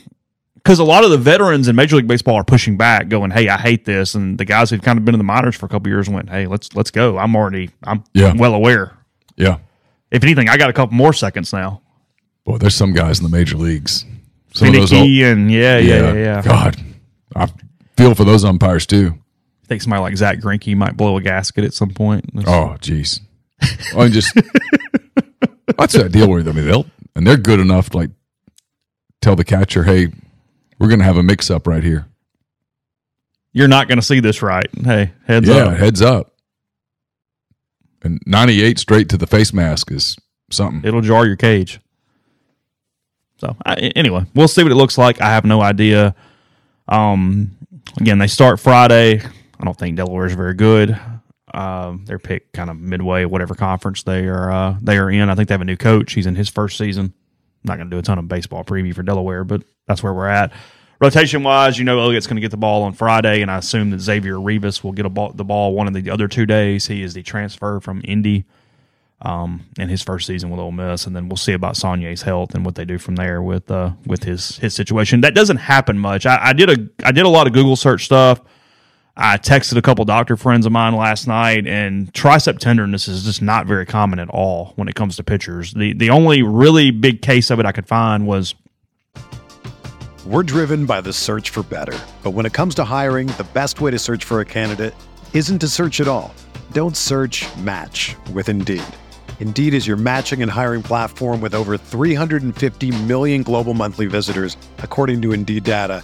because a lot of the veterans in major league baseball are pushing back going hey i hate this and the guys who've kind of been in the minors for a couple years went hey let's let's go i'm already i'm Yeah. well aware Yeah. if anything i got a couple more seconds now Boy, there's some guys in the major leagues. Some of those Finicky old- and yeah, yeah, yeah, yeah. God, I feel for those umpires too. I think somebody like Zack Greinke might blow a gasket at some point. Oh, jeez. I'm just that's that deal where I mean they'll and they're good enough to like tell the catcher, hey, we're gonna have a mix up right here. You're not going to see this right. Hey, heads yeah, up. Yeah, heads up. And 98 straight to the face mask is something. It'll jar your cage. So I, anyway, we'll see what it looks like. I have no idea. Um, again, they start Friday. I don't think Delaware is very good. Um, they're picked kind of midway, whatever conference they are uh, they are in. I think they have a new coach. He's in his first season. I'm not going to do a ton of baseball preview for Delaware, but that's where we're at. Rotation wise, you know Elliott's going to get the ball on Friday, and I assume that Xavier Rivas will get ball, the ball one of the other two days. He is the transfer from Indy um, in his first season with Ole Miss, and then we'll see about Sonier's health and what they do from there with uh, with his his situation. That doesn't happen much. I, I did a I did a lot of Google search stuff. I texted a couple doctor friends of mine last night, and tricep tenderness is just not very common at all when it comes to pitchers. The the only really big case of it I could find was We're driven by the search for better. But when it comes to hiring, the best way to search for a candidate isn't to search at all. Don't search match with Indeed. Indeed is your matching and hiring platform with over 350 million global monthly visitors, according to Indeed data,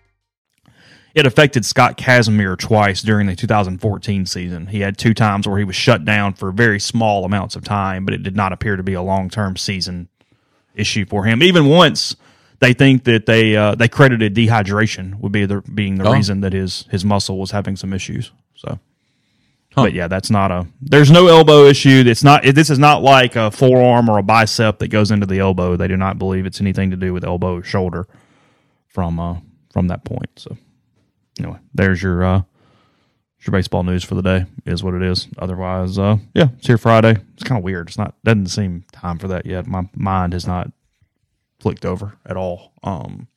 It affected Scott Kazmir twice during the 2014 season. He had two times where he was shut down for very small amounts of time, but it did not appear to be a long term season issue for him. Even once, they think that they uh, they credited dehydration would be the being the Oh. reason that his his muscle was having some issues. So. But yeah, that's not a. There's no elbow issue. It's not. This is not like a forearm or a bicep that goes into the elbow. They do not believe it's anything to do with elbow or shoulder from uh from that point. So anyway, there's your uh your baseball news for the day is what it is. Otherwise, uh yeah, it's here Friday. It's kind of weird. It's not doesn't seem time for that yet. My mind has not flicked over at all. Um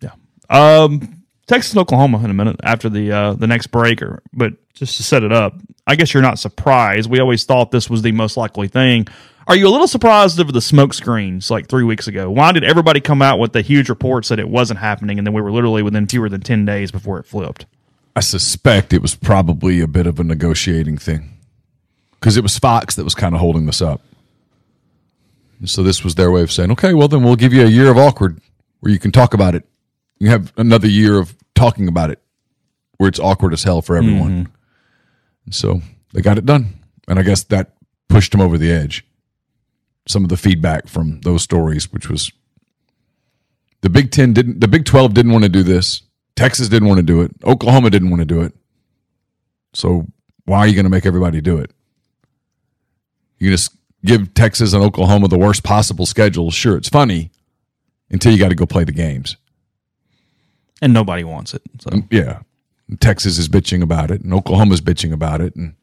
yeah. Um Texas and Oklahoma in a minute after the uh the next break or but just to set it up, I guess you're not surprised. We always thought this was the most likely thing. Are you a little surprised over the smoke screens like three weeks ago? Why did everybody come out with the huge reports that it wasn't happening and then we were literally within fewer than 10 days before it flipped? I suspect it was probably a bit of a negotiating thing because it was Fox that was kind of holding this up. And so this was their way of saying, okay, well, then we'll give you a year of awkward where you can talk about it. You have another year of talking about it where it's awkward as hell for everyone. Mm-hmm. And so they got it done. And I guess that pushed them over the edge. Some of the feedback from those stories, which was the Big Ten didn't, the Big Twelve didn't want to do this. Texas didn't want to do it. Oklahoma didn't want to do it. So why are you going to make everybody do it? You just give Texas and Oklahoma the worst possible schedule. Sure, it's funny until you got to go play the games. And nobody wants it. So. Um, yeah. Texas is bitching about it, and Oklahoma's bitching about it, and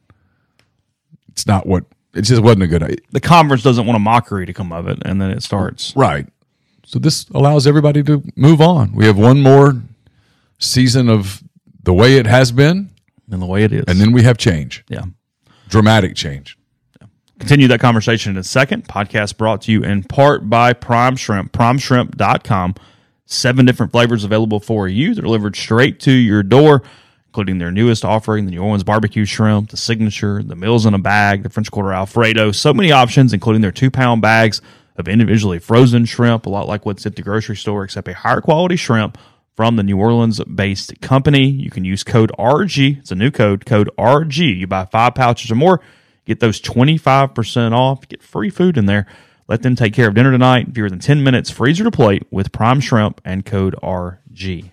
it's not what it just wasn't a good idea. The conference doesn't want a mockery to come of it, and then it starts. Right. So this allows everybody to move on. We have one more season of the way it has been, And the way it is. and then we have change, yeah. dramatic change. Continue that conversation in a second. Podcast brought to you in part by Prime Shrimp, primeshrimp.com. Seven different flavors available for you. They're delivered straight to your door, including their newest offering, the New Orleans barbecue shrimp, the signature, the meals in a bag, the French quarter Alfredo. So many options, including their two pound bags of individually frozen shrimp, a lot like what's at the grocery store, except a higher quality shrimp from the New Orleans based company. You can use code RG. It's a new code, code RG. You buy five pouches or more, get those 25% off, get free food in there. Let them take care of dinner tonight. Fewer than 10 minutes, freezer to plate with prime shrimp and code RG.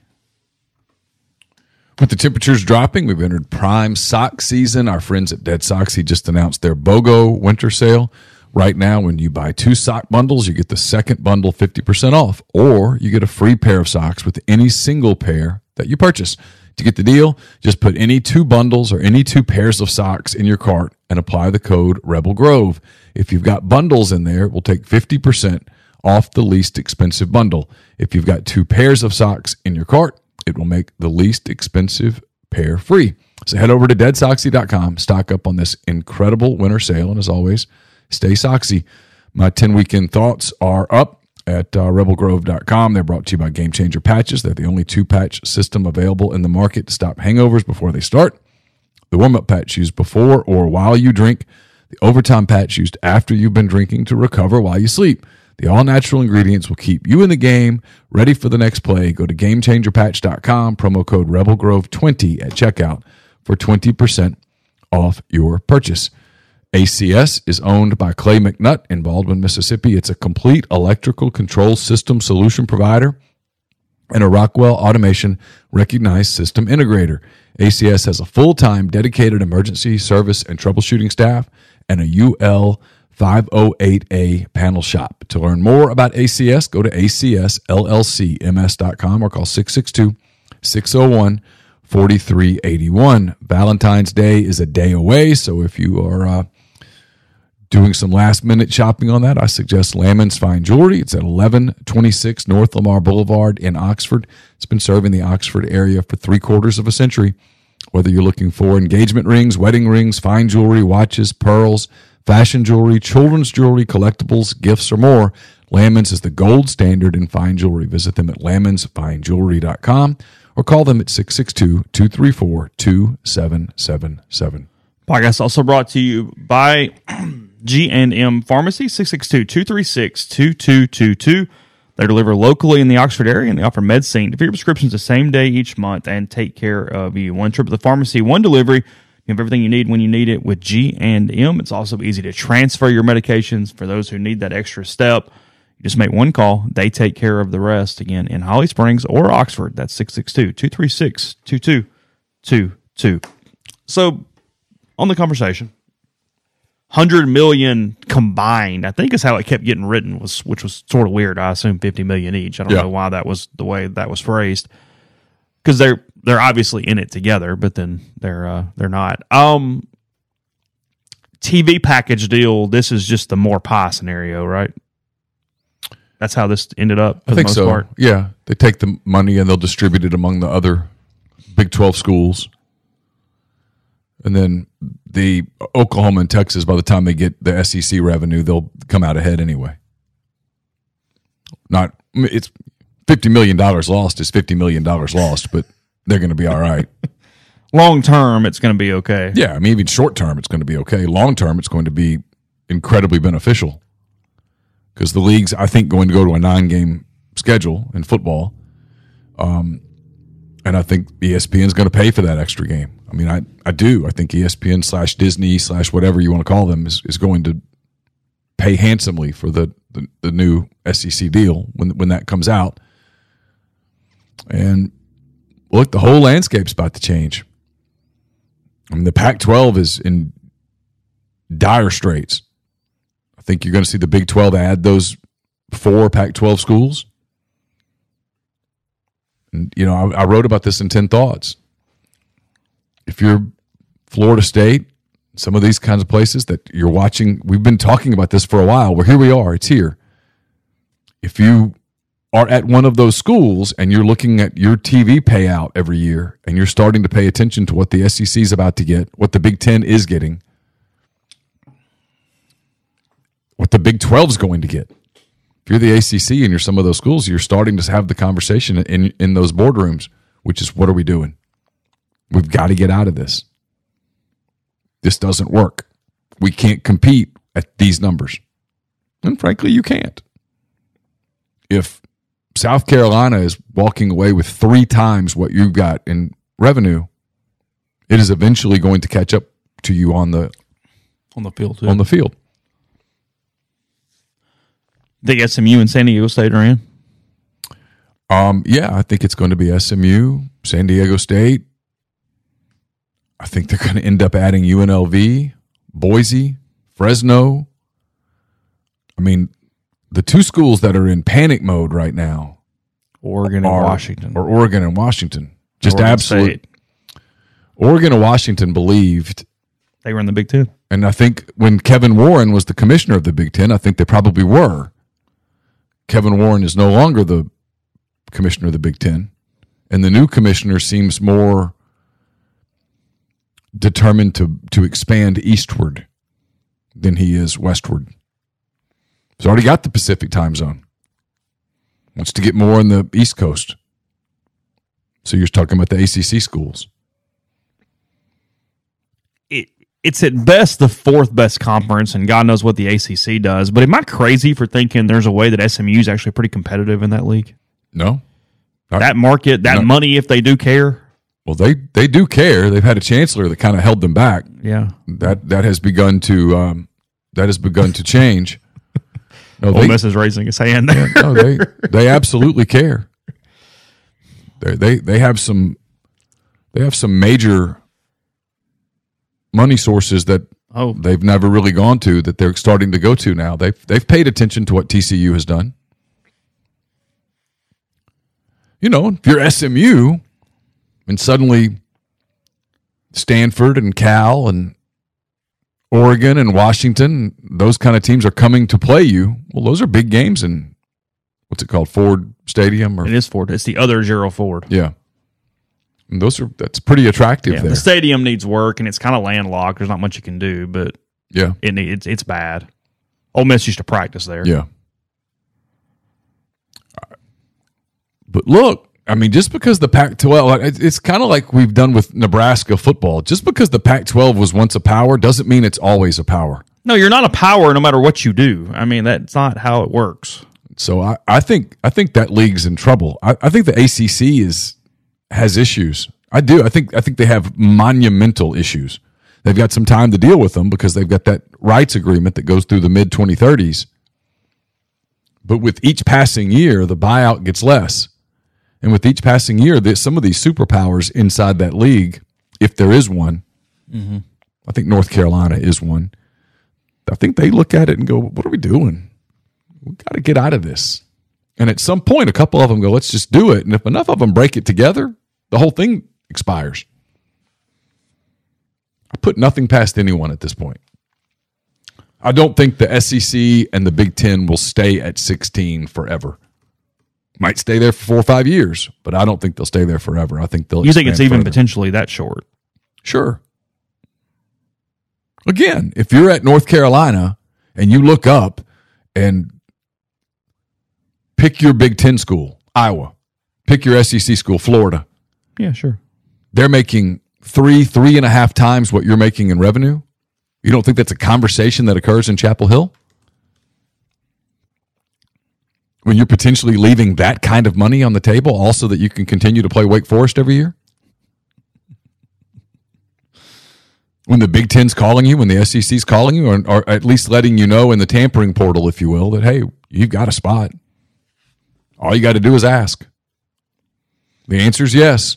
With the temperatures dropping, we've entered prime sock season. Our friends at DeadSoxy just announced their BOGO winter sale. Right now, when you buy two sock bundles, you get the second bundle 50% off, or you get a free pair of socks with any single pair that you purchase. To get the deal, just put any two bundles or any two pairs of socks in your cart and apply the code Rebel Grove. If you've got bundles in there, we'll take 50% off the least expensive bundle. If you've got two pairs of socks in your cart, it will make the least expensive pair free. So head over to deadsoxy.com, stock up on this incredible winter sale, and as always, stay soxy. My 10 weekend thoughts are up at uh, rebelgrove.com. They're brought to you by Game Changer Patches. They're the only two patch system available in the market to stop hangovers before they start. The warm up patch used before or while you drink. The overtime patch used after you've been drinking to recover while you sleep. The all natural ingredients will keep you in the game, ready for the next play. Go to gamechangerpatch.com, promo code RebelGrove20 at checkout for 20% off your purchase. ACS is owned by Clay McNutt in Baldwin, Mississippi. It's a complete electrical control system solution provider and a Rockwell Automation recognized system integrator. ACS has a full time dedicated emergency service and troubleshooting staff and a UL 508A panel shop. To learn more about ACS, go to acsllcms.com or call 662 601 4381. Valentine's Day is a day away, so if you are uh, doing some last minute shopping on that, I suggest Lamon's Fine Jewelry. It's at 1126 North Lamar Boulevard in Oxford. It's been serving the Oxford area for three quarters of a century. Whether you're looking for engagement rings, wedding rings, fine jewelry, watches, pearls, fashion jewelry, children's jewelry, collectibles, gifts, or more, Lamon's is the gold standard in fine jewelry. Visit them at lamonsfinejewelry.com or call them at 662 234 2777. Podcast also brought to you by G&M Pharmacy, 662-236-2222. They deliver locally in the Oxford area and they offer to fill your prescriptions the same day each month and take care of you. One trip to the pharmacy, one delivery. You have everything you need when you need it with G&M. It's also easy to transfer your medications for those who need that extra step. You just make one call. They take care of the rest. Again, in Holly Springs or Oxford, that's 662-236-2222. So on the conversation, 100 million combined, I think is how it kept getting written, was which was sort of weird. I assume 50 million each. I don't Yeah. know why that was the way that was phrased. Because they're they're obviously in it together, but then they're uh, they're not. Um, TV package deal. This is just the more pie scenario, right? That's how this ended up. For I think the most so. part. Yeah. They take the money and they'll distribute it among the other Big 12 schools. And then the Oklahoma and Texas, by the time they get the SEC revenue, they'll come out ahead anyway. Not, it's $50 million lost is $50 million lost, but they're going to be all right. Long term, it's going to be okay. Yeah. I mean, even short term, it's going to be okay. Long term, it's going to be incredibly beneficial because the league's, I think, going to go to a nine game schedule in football. Um, and I think ESPN is going to pay for that extra game. I mean, I, I do. I think ESPN slash Disney slash whatever you want to call them is, is going to pay handsomely for the, the, the new SEC deal when when that comes out. And look, the whole landscape's about to change. I mean, the Pac-12 is in dire straits. I think you're going to see the Big 12 add those four Pac-12 schools. And, you know, I, I wrote about this in 10 Thoughts. If you're Florida State, some of these kinds of places that you're watching, we've been talking about this for a while. Well, here we are, it's here. If you are at one of those schools and you're looking at your TV payout every year and you're starting to pay attention to what the SEC is about to get, what the Big Ten is getting, what the Big 12 is going to get. If you're the ACC and you're some of those schools, you're starting to have the conversation in, in those boardrooms, which is what are we doing? We've got to get out of this. This doesn't work. We can't compete at these numbers. And frankly, you can't. If South Carolina is walking away with three times what you've got in revenue, it is eventually going to catch up to you on the on the field too. on the field. the SMU and San Diego State are in. Um, yeah, I think it's going to be SMU, San Diego State. I think they're going to end up adding UNLV, Boise, Fresno. I mean, the two schools that are in panic mode right now Oregon and are Washington. or Oregon and Washington. Just Oregon absolute. State. Oregon and Washington believed, They were in the Big Ten. and I think when Kevin Warren was the commissioner of the Big Ten, I think they probably were. Kevin Warren is no longer the commissioner of the Big Ten, and the new commissioner seems more determined to to expand eastward than he is westward. He's already got the Pacific time zone. Wants to get more in the East Coast. So you're talking about the ACC schools. it, it's at best the fourth best conference, and God knows what the ACC does. But am I crazy for thinking there's a way that SMU is actually pretty competitive in that league? No, That market, that No. money, if they do care. Well, they they do care. They've had a chancellor that kind of held them back. Yeah. That that has begun to um, that has begun to change. No, Ole Miss is raising his hand there. no, they they absolutely care. They they they have some they have some major money sources that Oh, they've never really gone to that they're starting to go to now. They've they've paid attention to what TCU has done. You know, if you're SMU and suddenly Stanford and Cal and Oregon and Washington, those kind of teams are coming to play you. Well, those are big games in what's it called, Ford Stadium, or it is Ford. It's the other Gerald Ford. yeah. And those are that's pretty attractive Yeah, there. the stadium needs work, and it's kind of landlocked. There's not much you can do, but yeah, it it's it's bad. Ole Miss used to practice there. yeah. But look, I mean, just because the Pac-12, it- it's kind of like we've done with Nebraska football. Just because the Pac-12 was once a power doesn't mean it's always a power. No, you're not a power no matter what you do. I mean, that's not how it works. So I, I think I think that league's in trouble. I, I think the ACC is has issues. I do. I think I think they have monumental issues. They've got some time to deal with them because they've got that rights agreement that goes through the mid 2030s. But with each passing year, the buyout gets less. And with each passing year, there's some of these superpowers inside that league, if there is one, I think North Carolina is one. I think they look at it and go, "What are we doing? We got to get out of this." And at some point, a couple of them go, "Let's just do it." And if enough of them break it together, the whole thing expires. I put nothing past anyone at this point. I don't think the SEC and the Big Ten will stay at 16 forever. Might stay there for four or five years, but I don't think they'll stay there forever. I think they'll. You think it's even further. potentially that short? Sure. Again, if you're at North Carolina and you look up and pick your Big Ten school, Iowa, pick your SEC school, Florida, Yeah, sure. they're making three, three and a half times what you're making in revenue. You don't think that's a conversation that occurs in Chapel Hill? When you're potentially leaving that kind of money on the table, also that you can continue to play Wake Forest every year? when the Big Ten's calling you, when the SEC's calling you, or, or at least letting you know in the tampering portal, if you will, that hey, you've got a spot. All you got to do is ask. The answer is yes.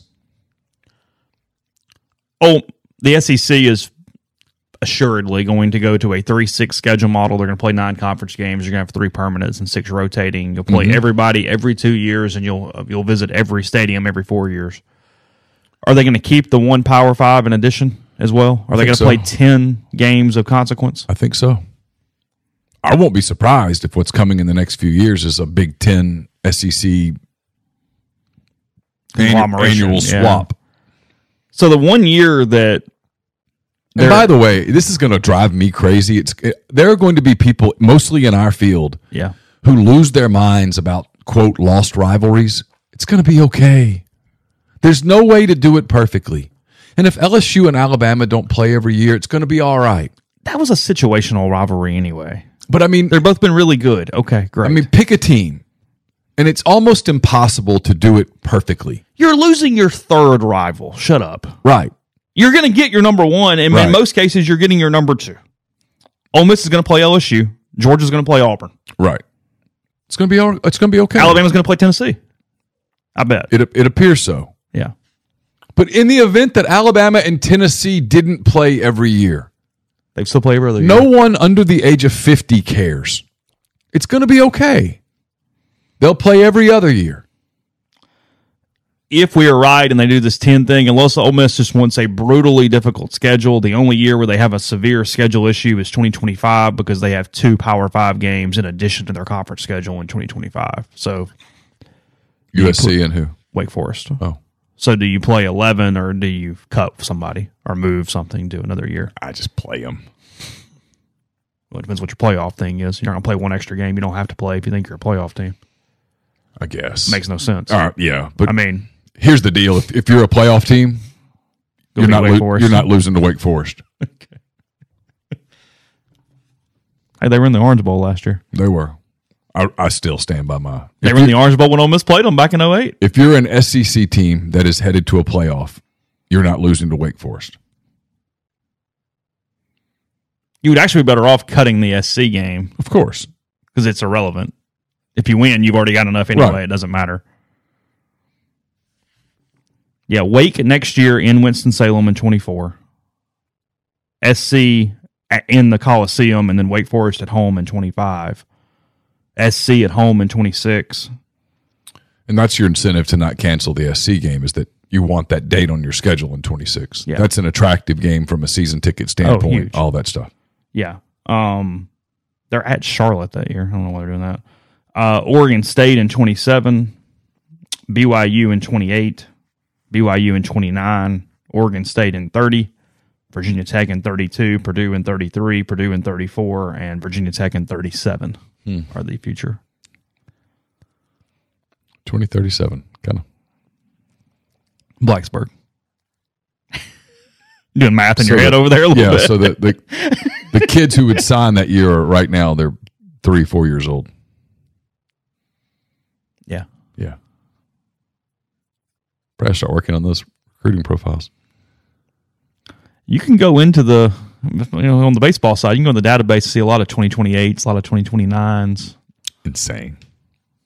Oh, the SEC is assuredly going to go to a three-six schedule model. They're going to play nine conference games. You're going to have three permanents and six rotating. You'll play mm-hmm. everybody every two years, and you'll you'll visit every stadium every four years. Are they going to keep the one Power Five in addition as well? Are they going to play ten games of consequence? I think so. I won't be surprised if what's coming in the next few years is a Big Ten SEC annual yeah. swap. So the one year that And by the way, this is going to drive me crazy. It's it, there are going to be people, mostly in our field, yeah, who lose their minds about quote lost rivalries. It's going to be okay. There's no way to do it perfectly. And if LSU and Alabama don't play every year, it's going to be all right. that was a situational rivalry anyway. But I mean, They've both been really good. Okay, great. I mean, pick a team, and it's almost impossible to do it perfectly. you're losing your third rival. Shut up. Right. You're going to get your number one, and Right. in most cases, you're getting your number two. Ole Miss is going to play LSU. Georgia's going to play Auburn. Right. It's going to be. all- It's going to be okay. Alabama's going to play Tennessee. I bet. It it appears so. yeah. But in the event that Alabama and Tennessee didn't play every year, They still play every other year. no year. one under the age of 50 cares. It's going to be okay. They'll play every other year. If we are right and they do this 10 thing, unless Ole Miss just wants a brutally difficult schedule, the only year where they have a severe schedule issue is 2025 because they have two Power Five games in addition to their conference schedule in 2025. So, USC and who? Wake Forest. Oh, So, do you play 11 or do you cut somebody or move something to another year? I just play them. Well, it depends what your playoff thing is. You're not going to play one extra game you don't have to play if you think you're a playoff team. I guess. Makes no sense. All right, yeah. But I mean, here's the deal: if, if you're a playoff team, go you're not lo- you're not losing to Wake Forest. Hey, they were in the Orange Bowl last year. They were. I, I still stand by my. They were in the Orange Bowl when Ole Miss played them back in 08. if you're an SEC team that is headed to a playoff, you're not losing to Wake Forest. You would actually be better off cutting the SC game Of course. because it's irrelevant. If you win, you've already got enough anyway. Right. It doesn't matter. Yeah, Wake next year in Winston-Salem in 24. SC in the Coliseum and then Wake Forest at home in 25. SC at home in 26. And that's your incentive to not cancel the SC game is that you want that date on your schedule in 26. Yeah. That's an attractive game from a season ticket standpoint, huge. all that stuff. Yeah. Um, they're at Charlotte that year. I don't know why they're doing that. Uh, Oregon State in 27, BYU in 28, BYU in 29, Oregon State in 30, Virginia Tech in 32, Purdue in 33, Purdue in 34, and Virginia Tech in 37 hmm. are the future. 2037, kind of. Blacksburg. Doing math in your So head the- over there a little Yeah, bit. so the, the the kids who would sign that year right now they're three, four years old. yeah. Yeah. Probably start working on those recruiting profiles. You can go into the, you know, on the baseball side, you can go in the database and see a lot of 2028s, a lot of 2029s. Insane.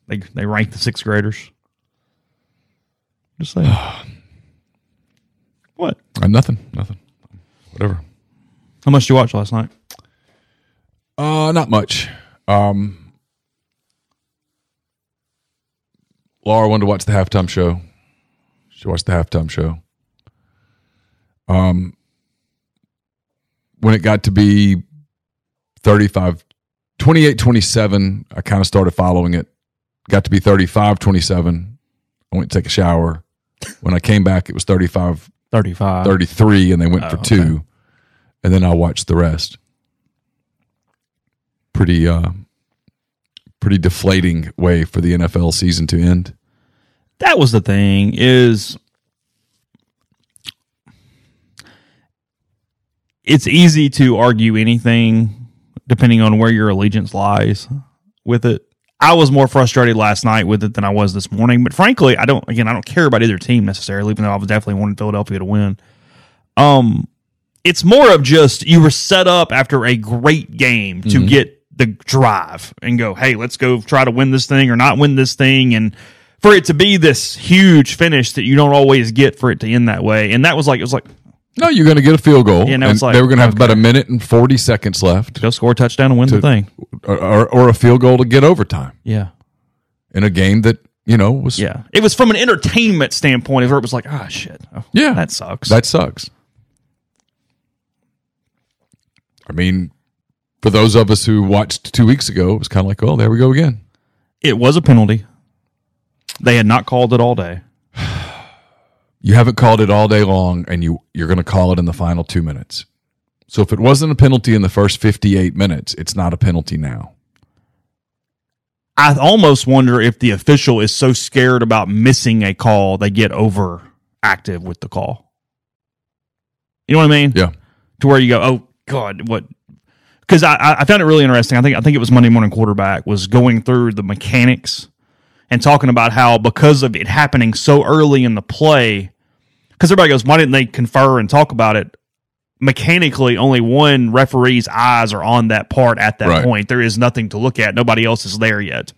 They they rank the sixth graders. Just saying. what? Uh, nothing. Nothing. Whatever. How much did you watch last night? Uh, not much. Um, Laura wanted to watch the halftime show. She watched the halftime show. Um, when it got to be 35, 28 27, I kind of started following it. Got to be 35 27. I went to take a shower. When I came back, it was 35 35. 33 and they went for two. okay. and then i watched the rest pretty uh pretty deflating way for the nfl season to end That was the thing is it's easy to argue anything depending on where your allegiance lies with it. I was more frustrated last night with it than I was this morning, but frankly, I don't again, I don't care about either team necessarily, even though I was definitely wanting Philadelphia to win. Um it's more of just you were set up after a great game to Mm-hmm. get the drive and go, hey, let's go try to win this thing or not win this thing. And for it to be this huge finish that you don't always get for it to end that way. And that was like, it was like, No, you're going to get a field goal. Know, and like, they were going to have okay. about a minute and 40 seconds left, go score a touchdown and win the thing. or, or, a field goal to get overtime Yeah. in a game that you know was Yeah. It was from an entertainment standpoint where it was like, ah, shit. Oh, Yeah. That sucks. That sucks. I mean, for those of us who watched two weeks ago, it was kind of like, oh, there we go again. it was a penalty. They had not called it all day. You haven't called it all day long, and you you're going to call it in the final two minutes. So if it wasn't a penalty in the first 58 minutes, it's not a penalty now. I almost wonder if the official is so scared about missing a call, they get overactive with the call. You know what I mean? Yeah. To where you go, oh God, what? Because I, I I found it really interesting. I think I think it was Monday Morning Quarterback was going through the mechanics and talking about how because of it happening so early in the play, because everybody goes, why didn't they confer and talk about it? Mechanically, only one referee's eyes are on that part at that Right. point. There is nothing to look at. Nobody else is there yet.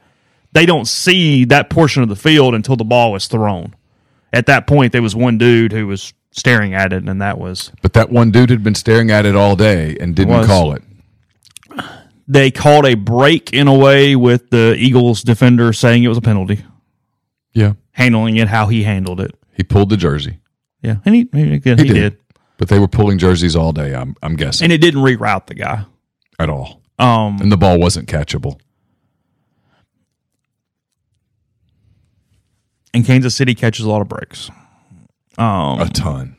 They don't see that portion of the field until the ball is thrown. At that point, there was one dude who was staring at it, and that was But that one dude had been staring at it all day and didn't Was. call it. They called a break in a way with the Eagles defender saying it was a penalty, Yeah. handling it how he handled it. He pulled the jersey. Yeah, and he he, again, he, did. did. But they were pulling jerseys all day, I'm, I'm guessing, and it didn't reroute the guy. at all. Um, And the ball wasn't catchable. and Kansas City catches a lot of breaks. Um, a ton.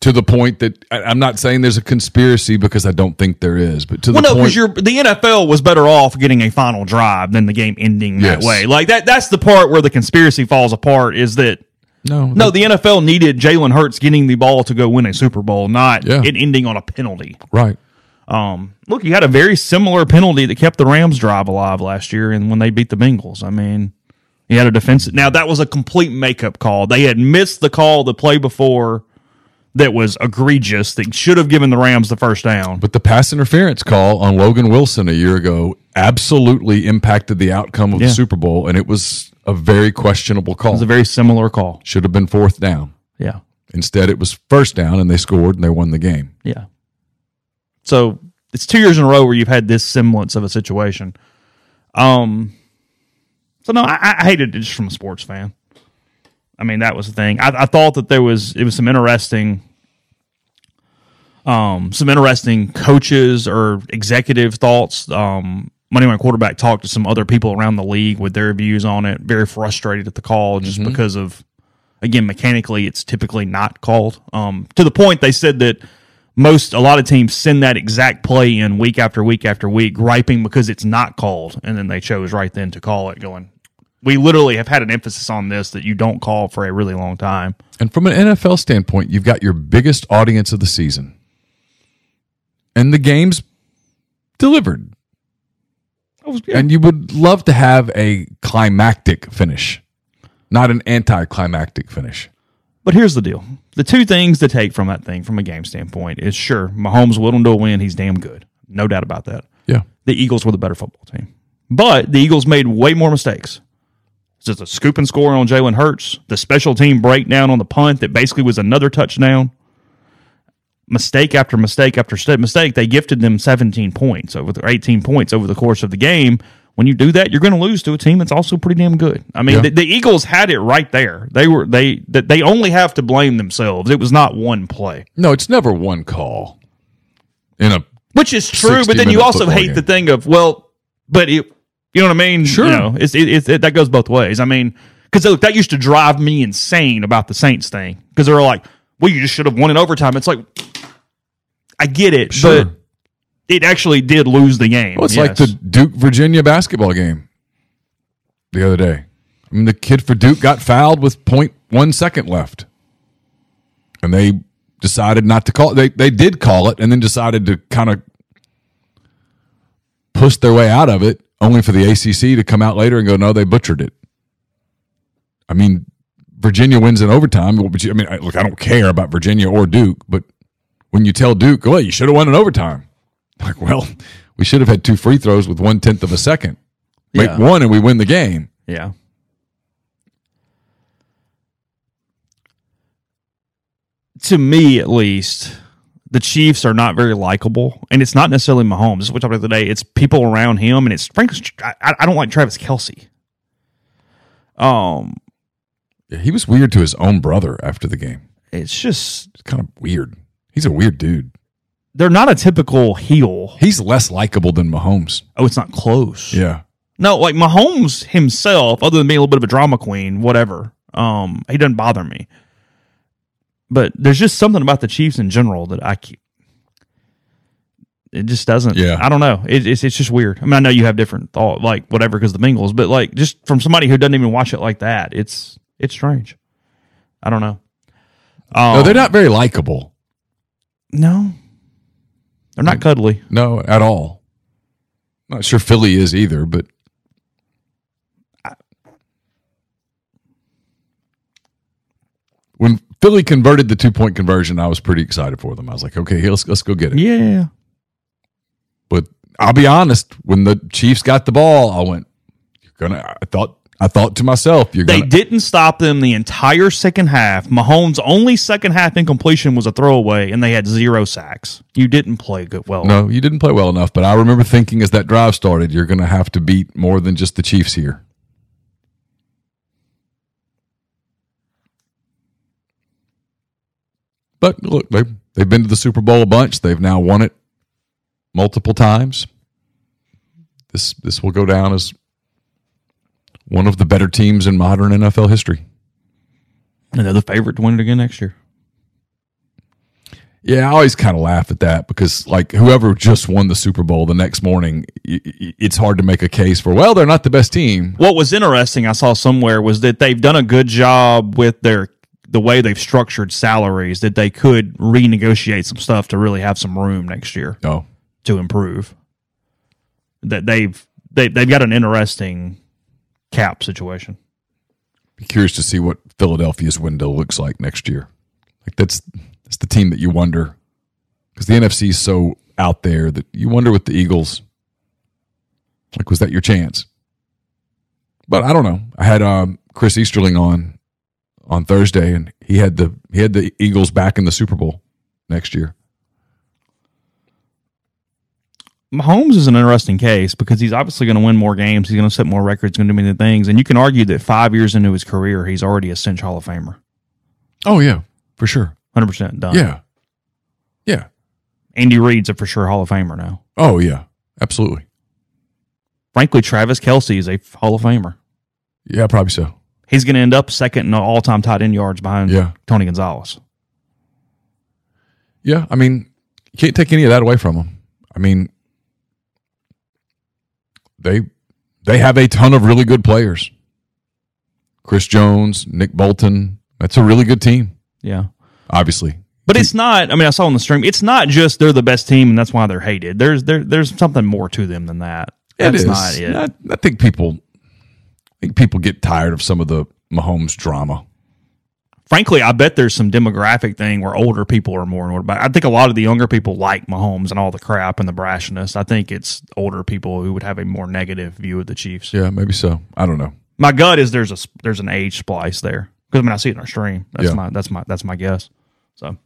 To the point that I, I'm not saying there's a conspiracy because I don't think there is, but to well, the no, point because the NFL was better off getting a final drive than the game ending that way. Like that. That's the part where the conspiracy falls apart. Is that no, no? The NFL needed Jalen Hurts getting the ball to go win a Super Bowl, not Yeah. it ending on a penalty. right. Um, look, you had a very similar penalty that kept the Rams drive alive last year, and when they beat the Bengals, I mean, you had a defensive. Now that was a complete makeup call. They had missed the call the play before that was egregious. That should have given the Rams the first down. But the pass interference call on Logan Wilson a year ago absolutely impacted the outcome of Yeah. the Super Bowl, and it was a very questionable call. It was a very similar call. Should have been fourth down. Yeah, Instead, it was first down, and they scored and they won the game. yeah. So it's two years in a row where you've had this semblance of a situation. Um. So no, I, I hated it just from a sports fan. I mean, that was the thing. I, I thought that there was it was some interesting, um, some interesting coaches or executive thoughts. Um, Monday Morning Quarterback talked to some other people around the league with their views on it. Very frustrated at the call just because of, again, mechanically, it's typically not called. Um, to the point they said that most a lot of teams send that exact play in week after week after week, griping because it's not called, and then they chose right then to call it, going. We literally have had an emphasis on this that you don't call for a really long time. And from an NFL standpoint, you've got your biggest audience of the season. And the game's delivered. And you would love to have a climactic finish, not an anticlimactic finish. But here's the deal: the two things to take from that thing, from a game standpoint, is sure Mahomes will to win. He's damn good, no doubt about that. Yeah. The Eagles were the better football team, but the Eagles made way more mistakes. It's just a scoop and score on Jalen Hurts, the special team breakdown on the punt that basically was another touchdown. Mistake after mistake after mistake, they gifted them 17 points over the 18 points over the course of the game. When you do that, you're going to lose to a team that's also pretty damn good. I mean, Yeah. the, the Eagles had it right there. They were they that they only have to blame themselves. It was not one play, No, it's never one call in a which is true. But then you also hate game. the thing of well, but it, you know what I mean? Sure. You know, it's it, it's it, that goes both ways. I mean, because look, that used to drive me insane about the Saints thing because they were like, well, you just should have won in overtime. It's like, I get it, Sure. but it actually did lose the game. Well, it's yes. like the Duke Virginia basketball game the other day. I mean, the kid for Duke got fouled with 0.1 second left. And they decided not to call it. They, they did call it and then decided to kind of push their way out of it, only for the ACC to come out later and go, no, they butchered it. I mean, Virginia wins in overtime, but you, I mean, I, look, I don't care about Virginia or Duke, but when you tell Duke, well, you should have won in overtime. Like, well, we should have had two free throws with one tenth of a second. Make Yeah. one and we win the game. Yeah. To me, at least, the Chiefs are not very likable, and it's not necessarily Mahomes. This is what we talked about today. It's people around him, and it's frankly, I, I don't like Travis Kelce. Um, Yeah, he was weird to his own brother after the game. it's just It's kind of weird. He's a weird dude. they're not a typical heel. He's less likable than Mahomes. Oh, it's not close. Yeah. No, like Mahomes himself, other than being a little bit of a drama queen, whatever. Um, he doesn't bother me. But there's just something about the Chiefs in general that I keep. It just doesn't. Yeah. I don't know. It, it's it's just weird. I mean, I know you have different thought, like whatever, because the Bengals, but like just from somebody who doesn't even watch it like that, it's it's strange. I don't know. Um, No, they're not very likable. No, they're not cuddly. No, at all. Not sure Philly is either, but when Philly converted the two point conversion, I was pretty excited for them. I was like, okay, let's let's go get it. Yeah. But I'll be honest, when the Chiefs got the ball, I went, "You're gonna." I thought I thought to myself, "You're They gonna." didn't stop them the entire second half. Mahomes' only second half incompletion was a throwaway, and they had zero sacks. You didn't play good well. no, you didn't play well enough. But I remember thinking as that drive started, you're going to have to beat more than just the Chiefs here. But look, they they've been to the Super Bowl a bunch. They've now won it multiple times. This this will go down as one of the better teams in modern NFL history. And they're the favorite to win it again next year. Yeah, I always kind of laugh at that because, like, whoever just won the Super Bowl the next morning, it's hard to make a case for, well, they're not the best team. What was interesting, I saw somewhere, was that they've done a good job with their the way they've structured salaries. That they could renegotiate some stuff to really have some room next year No. to improve. That they've they they've got an interesting cap situation. Be curious to see what Philadelphia's window looks like next year. Like, that's, that's the team that you wonder because the NFC is so out there that you wonder with the Eagles, like, was that your chance? But I don't know. I had um, Chris Easterling on on Thursday, and he had the he had the Eagles back in the Super Bowl next year. Mahomes is an interesting case because he's obviously going to win more games. He's going to set more records, going to do many things. And you can argue that five years into his career, he's already a cinch Hall of Famer. Oh yeah, for sure. 100% done. Yeah, yeah. Andy Reid's a for sure Hall of Famer now. Oh yeah, absolutely. Frankly, Travis Kelce is a Hall of Famer. Yeah, probably so. He's going to end up second in all time tight end yards behind Yeah. Tony Gonzalez. Yeah, I mean, you can't take any of that away from him. I mean, they they have a ton of really good players. Chris Jones, Nick Bolton. That's a really good team. Yeah. Obviously, But it's not. I mean, I saw on the stream. It's not just they're the best team and that's why they're hated. There's there there's something more to them than that. It That's is. not it. I, I think people, think people get tired of some of the Mahomes drama. Frankly, I bet there's some demographic thing where older people are more annoyed about. it. I think a lot of the younger people like Mahomes and all the crap and the brashness. I think it's older people who would have a more negative view of the Chiefs. Yeah, maybe so. I don't know. My gut is there's a there's an age splice there because I mean I see it in our stream. That's Yeah. my that's my that's my guess. So,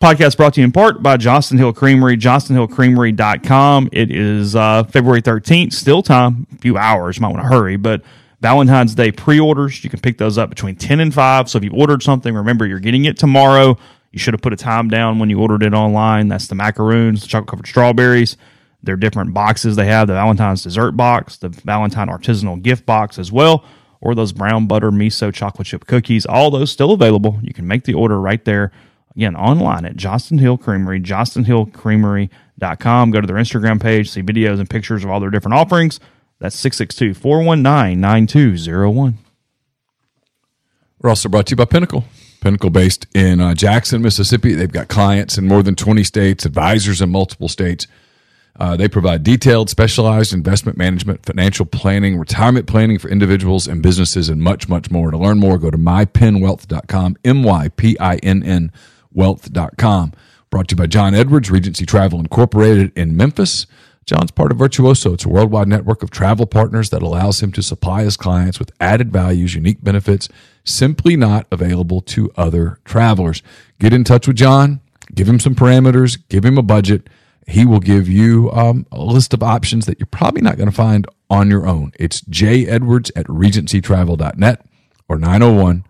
podcast brought to you in part by Johnston Hill Creamery, johnstonhillcreamery.com. It is uh, February 13th, still time, a few hours. Might want to hurry, but Valentine's Day pre orders, you can pick those up between 10 and 5. So, if you've ordered something, remember you're getting it tomorrow. You should have put a time down when you ordered it online. That's the macaroons, the chocolate covered strawberries. They're different boxes they have the Valentine's dessert box, the Valentine artisanal gift box as well, or those brown butter miso chocolate chip cookies. All those still available. You can make the order right there. Again, online at Johnston Hill Creamery, johnstonhillcreamery.com. Go to their Instagram page, see videos and pictures of all their different offerings. That's 662 419 9201. We're also brought to you by Pinnacle. Pinnacle, based in uh, Jackson, Mississippi. They've got clients in more than 20 states, advisors in multiple states. Uh, they provide detailed, specialized investment management, financial planning, retirement planning for individuals and businesses, and much, much more. To learn more, go to mypinnwealth.com, M Y P I N N wealth.com. Brought to you by John Edwards, Regency Travel Incorporated in Memphis. John's part of Virtuoso. It's a worldwide network of travel partners that allows him to supply his clients with added values, unique benefits, simply not available to other travelers. Get in touch with John, give him some parameters, give him a budget he will give you um, a list of options that you're probably not going to find on your own. It's J Edwards at regencytravel.net or 901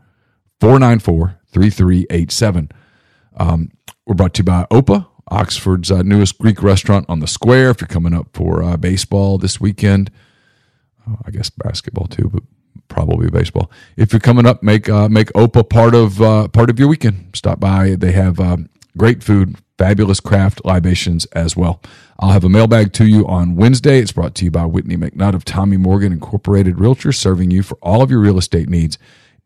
494 3387. Um, we're brought to you by Opa, Oxford's uh, newest Greek restaurant on the square. If you're coming up for uh, baseball this weekend, uh, I guess basketball too, but probably baseball. If you're coming up, make uh, make Opa part of uh, part of your weekend. Stop by. They have um, great food, fabulous craft libations as well. I'll have a mailbag to you on Wednesday. It's brought to you by Whitney McNutt of Tommy Morgan Incorporated Realtors, serving you for all of your real estate needs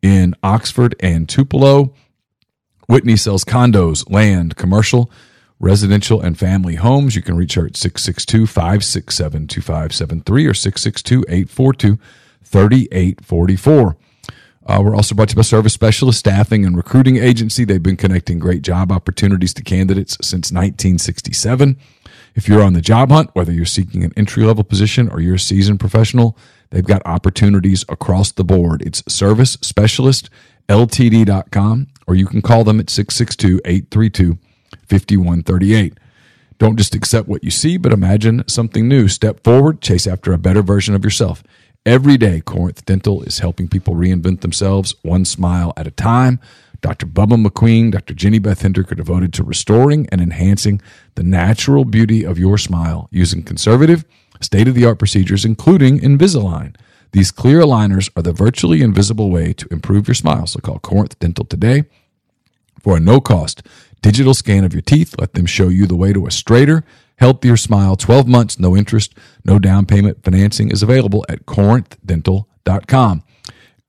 in Oxford and Tupelo. Whitney sells condos, land, commercial, residential, and family homes. You can reach her at 662 567 2573 or 662 842 3844. Uh, we're also brought to you by Service Specialist Staffing and Recruiting Agency. They've been connecting great job opportunities to candidates since 1967. If you're on the job hunt, whether you're seeking an entry level position or you're a seasoned professional, they've got opportunities across the board. It's Service Specialist LTD.com, or you can call them at 662 832 5138. Don't just accept what you see, but imagine something new. Step forward, chase after a better version of yourself. Every day, Corinth Dental is helping people reinvent themselves one smile at a time. Dr. Bubba McQueen, Dr. Jenny Beth Hendrick are devoted to restoring and enhancing the natural beauty of your smile using conservative, state of the art procedures, including Invisalign. These clear aligners are the virtually invisible way to improve your smile. So call Corinth Dental today for a no cost digital scan of your teeth. Let them show you the way to a straighter, healthier smile. 12 months, no interest, no down payment financing is available at corinthdental.com.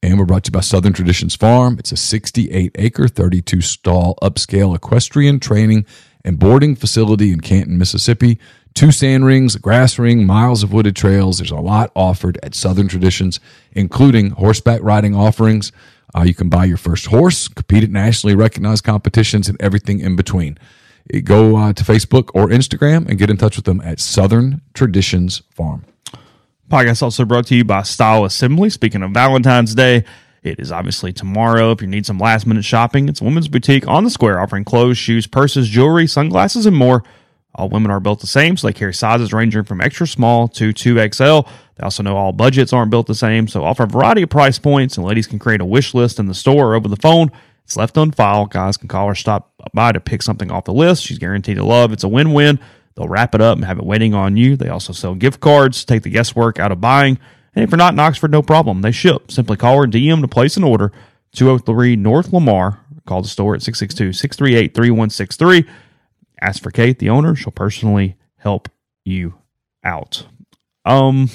And we're brought to you by Southern Traditions Farm. It's a 68 acre, 32 stall upscale equestrian training and boarding facility in Canton, Mississippi. Two sand rings, a grass ring, miles of wooded trails. There's a lot offered at Southern Traditions, including horseback riding offerings. Uh, you can buy your first horse, compete at nationally recognized competitions, and everything in between. Go uh, to Facebook or Instagram and get in touch with them at Southern Traditions Farm. Podcast also brought to you by Style Assembly. Speaking of Valentine's Day, it is obviously tomorrow. If you need some last minute shopping, it's a women's boutique on the square offering clothes, shoes, purses, jewelry, sunglasses, and more. All women are built the same, so they carry sizes ranging from extra small to 2XL. They also know all budgets aren't built the same, so offer a variety of price points, and ladies can create a wish list in the store or over the phone. It's left on file. Guys can call or stop by to pick something off the list. She's guaranteed to love. It's a win win. They'll wrap it up and have it waiting on you. They also sell gift cards, take the guesswork out of buying. And if you're not in Oxford, no problem. They ship. Simply call or DM to place an order. 203 North Lamar. Call the store at 662 638 3163. Ask for Kate, the owner. She'll personally help you out. Um,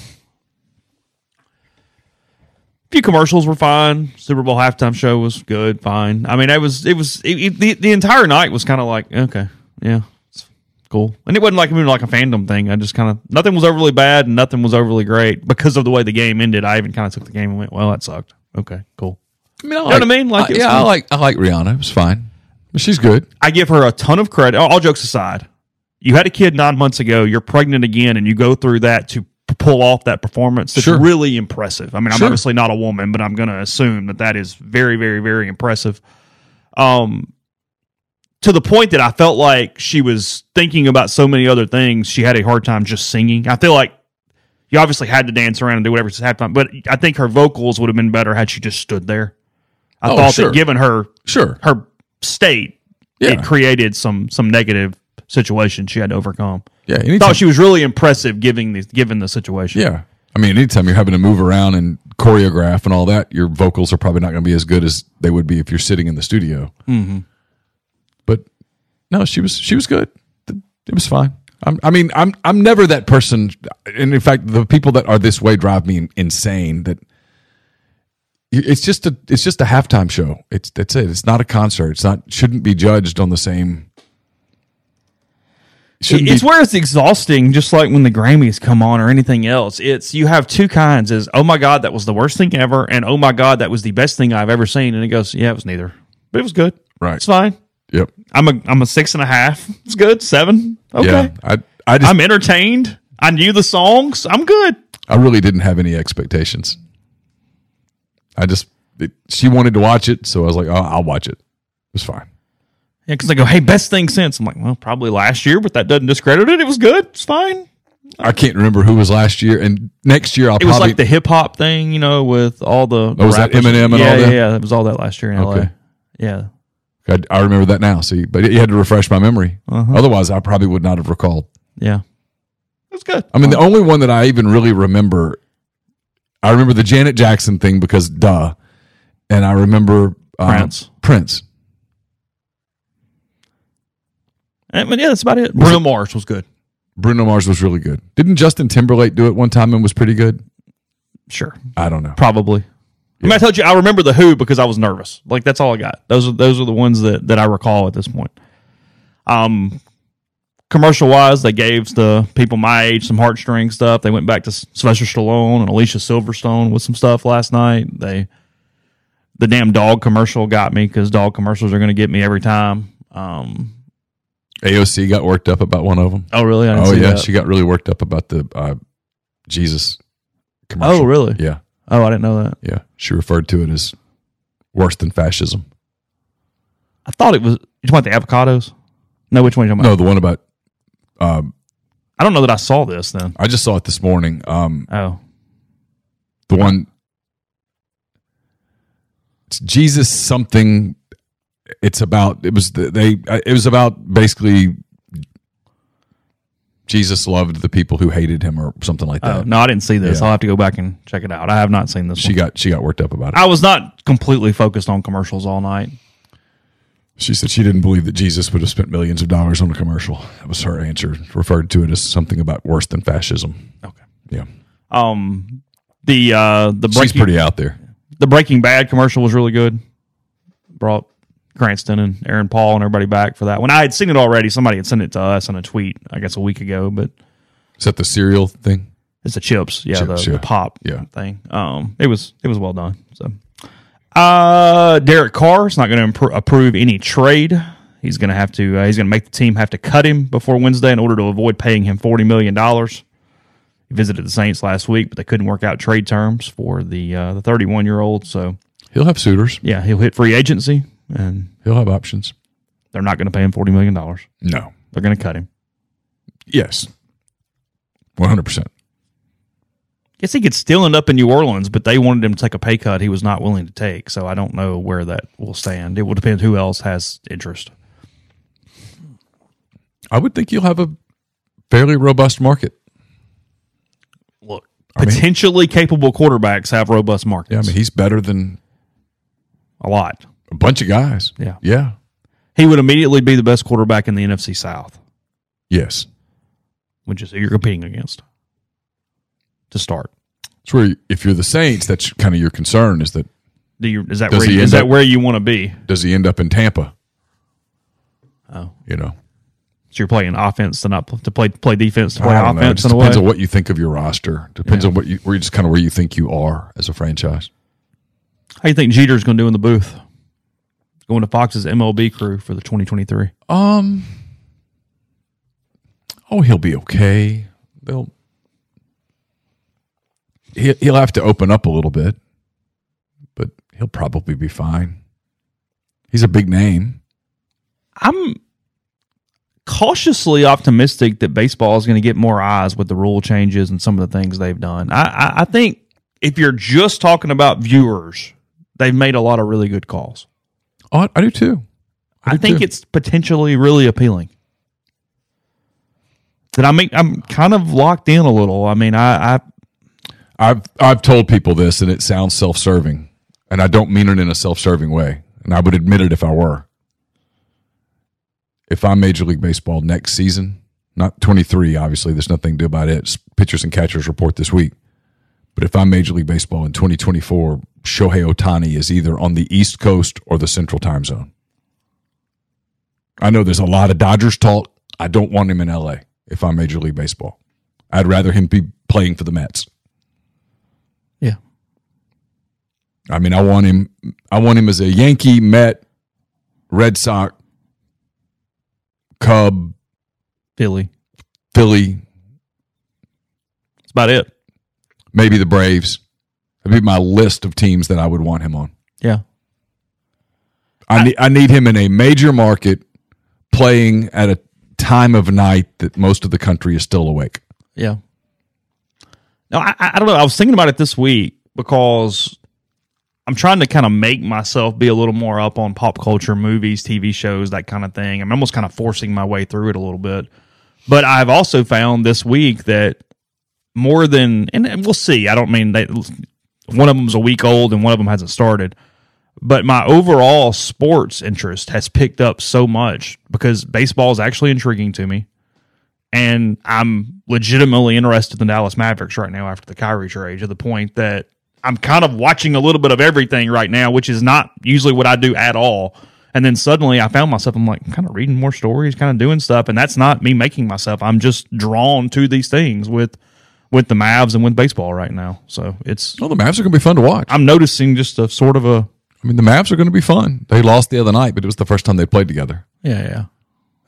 few commercials were fine. Super Bowl halftime show was good, fine. I mean, it was it was it, it, the the entire night was kind of like okay, yeah, it's cool. And it wasn't like even like a fandom thing. I just kind of nothing was overly bad and nothing was overly great because of the way the game ended. I even kind of took the game and went, well, that sucked. Okay, cool. I mean, I You know what I mean? Like, I- it was yeah, I like I like Rihanna. It was fine. She's good. I give her a ton of credit. All jokes aside, you had a kid nine months ago. You're pregnant again, and you go through that to pull off that performance. That's Sure. really impressive. I mean, I'm Sure. obviously not a woman, but I'm going to assume that that is very, very, very impressive. Um, to the point that I felt like she was thinking about so many other things. She had a hard time just singing. I feel like you obviously had to dance around and do whatever it's halftime, but I think her vocals would have been better had she just stood there. I Oh, thought sure. that given her Sure. her state, Yeah. it created some some negative situation she had to overcome. Yeah. I Anytime, thought she was really impressive given the given the situation. yeah. I mean, anytime you're having to move around and choreograph and all that, your vocals are probably not going to be as good as they would be if you're sitting in the studio. Mm-hmm. But no, she was she was good. It was fine. I'm, I mean, I'm I'm never that person, and in fact, the people that are this way drive me insane. That it's just a it's just a halftime show. It's that's it. It's not a concert. It's not shouldn't be judged on the same. Shouldn't it's be, where it's exhausting, just like when the Grammys come on or anything else. It's you have two kinds: is oh my god, that was the worst thing ever, and oh my god, that was the best thing I've ever seen. And it goes, yeah, it was neither, but it was good. Right. it's fine. Yep. I'm a I'm a six and a half. It's good. Seven. Okay. Yeah. I I just I'm entertained. I knew the songs. I'm good. I really didn't have any expectations. I just it, she wanted to watch it, so I was like, oh, I'll watch it. It was fine. Yeah, because they go, hey, best thing since. I'm like, well, probably last year, but that doesn't discredit it. It was good. It's fine. I can't remember who was last year, and next year I'll It was probably like the hip hop thing, you know, with all the, the Oh, was that. Eminem and yeah, all that? Yeah, yeah, it was all that last year in LA. Okay. Yeah. I, I remember that now. See, but you had to refresh my memory. Otherwise, I probably would not have recalled. Yeah. It was good. I mean, the only one that I even really remember, I remember the Janet Jackson thing because duh, and I remember um, Prince. Prince. I mean, yeah, that's about it. Bruno Mars was good. Bruno Mars was really good. Didn't Justin Timberlake do it one time and was pretty good? Sure. I I don't know. Probably. I mean, I told you I remember the Who because I was nervous. Like that's all I got. Those are those are the ones that that I recall at this point. Um, commercial wise, they gave the people my age some heartstring stuff. They went back to Sylvester Stallone and Alicia Silverstone with some stuff last night. They the damn dog commercial got me because dog commercials are going to get me every time. Um, AOC got worked up about one of them. oh really? I didn't Oh yeah, that. she got really worked up about the uh, Jesus commercial. Oh really? Yeah, Oh, I didn't know that. yeah. She referred to it as worse than fascism. I thought it was. You talking about the avocados? No, which one are you talking about? No, the one about. Um, I don't know that I saw this then. I just saw it this morning. Um, Oh, the one. It's Jesus something. It's about. It was the, they. uh, It was about basically. Jesus loved the people who hated him, or something like Oh, that. no, I didn't see this. Yeah. I'll have to go back and check it out. I have not seen this. She one. got she got worked up about it. I was not completely focused on commercials all night. She said she didn't believe that Jesus would have spent millions of dollars on a commercial. That was her answer. Referred to it as something about worse than fascism. Okay. Yeah, Um, the uh, the she's breaking pretty out there. the Breaking Bad commercial was really good. Brought Cranston and Aaron Paul and everybody back for that one. I had seen it already. Somebody had sent it to us on a tweet, I guess a week ago. But Is that the cereal thing? it's the chips, yeah, Chips, the, yeah. the pop Yeah. thing. Um, it was it was well done. So, uh, Derek Carr is not going to impro- approve any trade. He's going to have to. Uh, he's going to make the team have to cut him before Wednesday in order to avoid paying him forty million dollars. He visited the Saints last week, but they couldn't work out trade terms for the uh, the thirty one year old. So He'll have suitors. yeah, he'll hit free agency, and He'll have options. they're not going to pay him forty million dollars. No. They're going to cut him. Yes. One hundred percent. Guess he could still end up in New Orleans, but they wanted him to take a pay cut he was not willing to take. So I don't know where that will stand. It will depend who else has interest. I would think you'll have a fairly robust market. Look, mean- potentially capable quarterbacks have robust markets. Yeah, I mean he's better than a lot. A bunch of guys. Yeah. Yeah. He would immediately be the best quarterback in the NFC South, Yes. which is who you're competing against to start. It's where if you're the Saints, that's kind of your concern is that Do you is that where he you, is that up- where you want to be? does he end up in Tampa? Oh. You know. So you're playing offense to not to play play defense to play don't know. It offense in a way. depends on what you think of your roster. Depends Yeah. on what you where you just kind of where you think you are as a franchise. How do you think Jeter's going to do in the booth? Going to Fox's MLB crew for the 2023. Um. Oh, he'll be okay. They'll. He he'll have to open up a little bit, but he'll probably be fine. He's a big name. I'm cautiously optimistic that baseball is going to get more eyes with the rule changes and some of the things they've done. I, I, I think if you're just talking about viewers, they've made a lot of really good calls. Oh, I, do too. I, do think too. it's potentially really appealing. That I mean, I'm kind of locked in a little. I mean, I, I I've I've told people this, and it sounds self-serving, and I don't mean it in a self-serving way, and I would admit it if I were. If I'm Major League Baseball next season, not 23, obviously, there's nothing to do about it. It's pitchers and catchers report this week. But if I'm Major League Baseball in 2024, Shohei Ohtani is either on the East Coast or the Central Time Zone. I know there's a lot of Dodgers talk. I don't want him in LA if I'm Major League Baseball. I'd rather him be playing for the Mets. Yeah. I mean, I want him. I want him as a Yankee, Met, Red Sox, Cub, Philly. Philly, That's about it. Maybe the Braves. That'd be my list of teams that I would want him on. Yeah. I need I need him in a major market, playing at a time of night that most of the country is still awake. Yeah. No, I, I don't know. I was thinking about it this week because I'm trying to kind of make myself be a little more up on pop culture, movies, TV shows, that kind of thing. I'm almost kind of forcing my way through it a little bit. But I've also found this week that more than, and we'll see. I don't mean that one of them's a week old and one of them hasn't started. But my overall sports interest has picked up so much because baseball is actually intriguing to me and I'm legitimately interested in the Dallas Mavericks right now after the Kyrie trade to the point that I'm kind of watching a little bit of everything right now, which is not usually what I do at all. And then suddenly I found myself, I'm like, kind of reading more stories, kind of doing stuff. And that's not me making myself. I'm just drawn to these things with with the Mavs and with baseball right now. So it's Oh, the Mavs are going to be fun to watch. I'm noticing just a sort of a I mean, the Mavs are going to be fun. They lost the other night, but it was the first time they played together. yeah, yeah.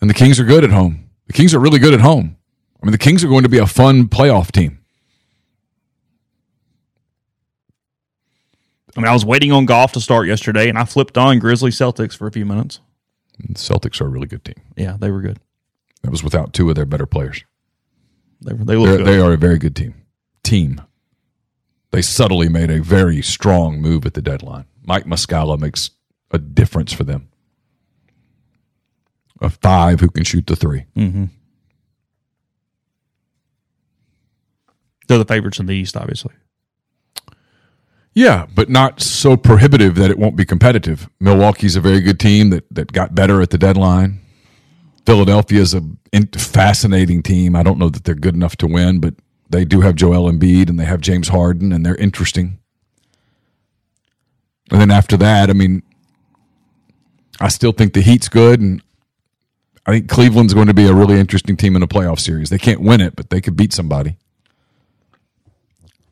And the Kings are good at home. The Kings are really good at home. I mean, the Kings are going to be a fun playoff team. I mean, I was waiting on golf to start yesterday, and I flipped on Grizzly Celtics for a few minutes. The Celtics are a really good team. Yeah, they were good. That was without two of their better players. They they looked They're, good. they are a very good team. Team. They subtly made a very strong move at the deadline. Mike Muscala makes a difference for them. A five who can shoot the three. Mm-hmm. They're the favorites in the East, obviously. Yeah, but not so prohibitive that it won't be competitive. Milwaukee's a very good team that, that got better at the deadline. Philadelphia's a fascinating team. I don't know that they're good enough to win, but they do have Joel Embiid and they have James Harden, and they're interesting. And then after that, I mean, I still think the Heat's good, and I think Cleveland's going to be a really interesting team in a playoff series. They can't win it, but they could beat somebody.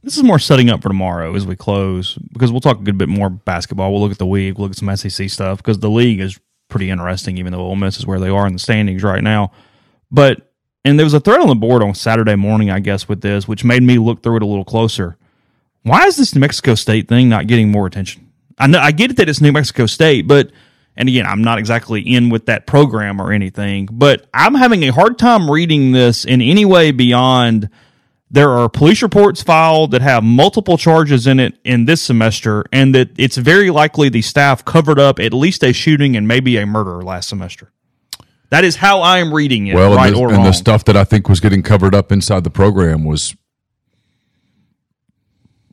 This is more setting up for tomorrow as we close because we'll talk a good bit more basketball. We'll look at the week, we'll look at some SEC stuff because the league is pretty interesting, even though Ole Miss is where they are in the standings right now. But and there was a thread on the board on Saturday morning, I guess, with this, which made me look through it a little closer. Why is this New Mexico State thing not getting more attention? I know I get it that it's New Mexico State, but and again, I'm not exactly in with that program or anything, but I'm having a hard time reading this in any way beyond there are police reports filed that have multiple charges in it in this semester, and that it's very likely the staff covered up at least a shooting and maybe a murder last semester. That is how I am reading it, Well, right and, the, and the stuff that I think was getting covered up inside the program was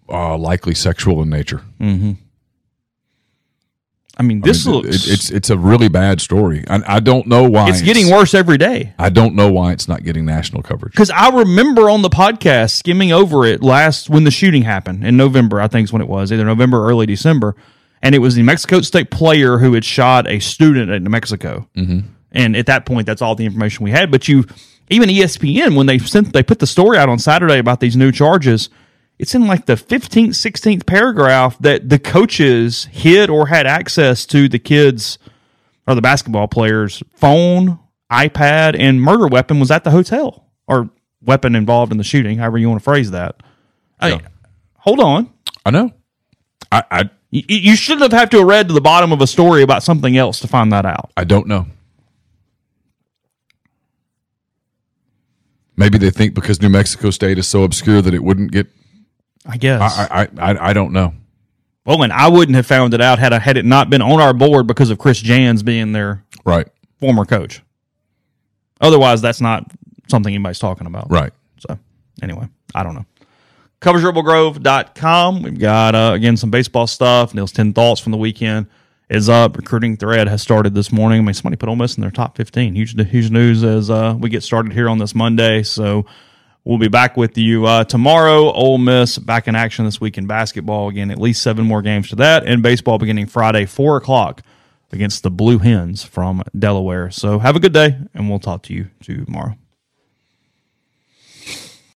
uh, likely sexual in nature. I mean, I this mean, looks it- it's it's a really bad story, and I don't know why it's getting worse every day. I don't know why it's not getting national coverage. Because I remember on the podcast skimming over it last when the shooting happened in November, I think is when it was, either November or early December. And it was the Mexico State player who had shot a student at New Mexico. Mm-hmm. And at that point, that's all the information we had. But you, even ESPN, when they sent, they put the story out on Saturday about these new charges, it's in like the 15th, 16th paragraph that the coaches hid or had access to the kids or the basketball players' phone, iPad, and murder weapon was at the hotel or weapon involved in the shooting, however you want to phrase that. I, hold on. I know. I, I You, you shouldn't have had to have read to the bottom of a story about something else to find that out. I don't know. Maybe they think because New Mexico State is so obscure that it wouldn't get. I guess. I I I, I don't know. well, and I wouldn't have found it out had I, had it not been on our board because of Chris Jans being their Right. former coach. Otherwise, that's not something anybody's talking about. Right. So anyway, I don't know. CoversRibbleGrove.com. We've got uh, again some baseball stuff. Neil's ten thoughts from the weekend is up. Recruiting thread has started this morning. I mean, somebody put Ole Miss in their top fifteen. Huge, huge news as uh, we get started here on this Monday. So we'll be back with you uh, tomorrow. Ole Miss back in action this week in basketball. Again, at least seven more games to that, and baseball beginning Friday, four o'clock against the Blue Hens from Delaware. So have a good day, and we'll talk to you tomorrow.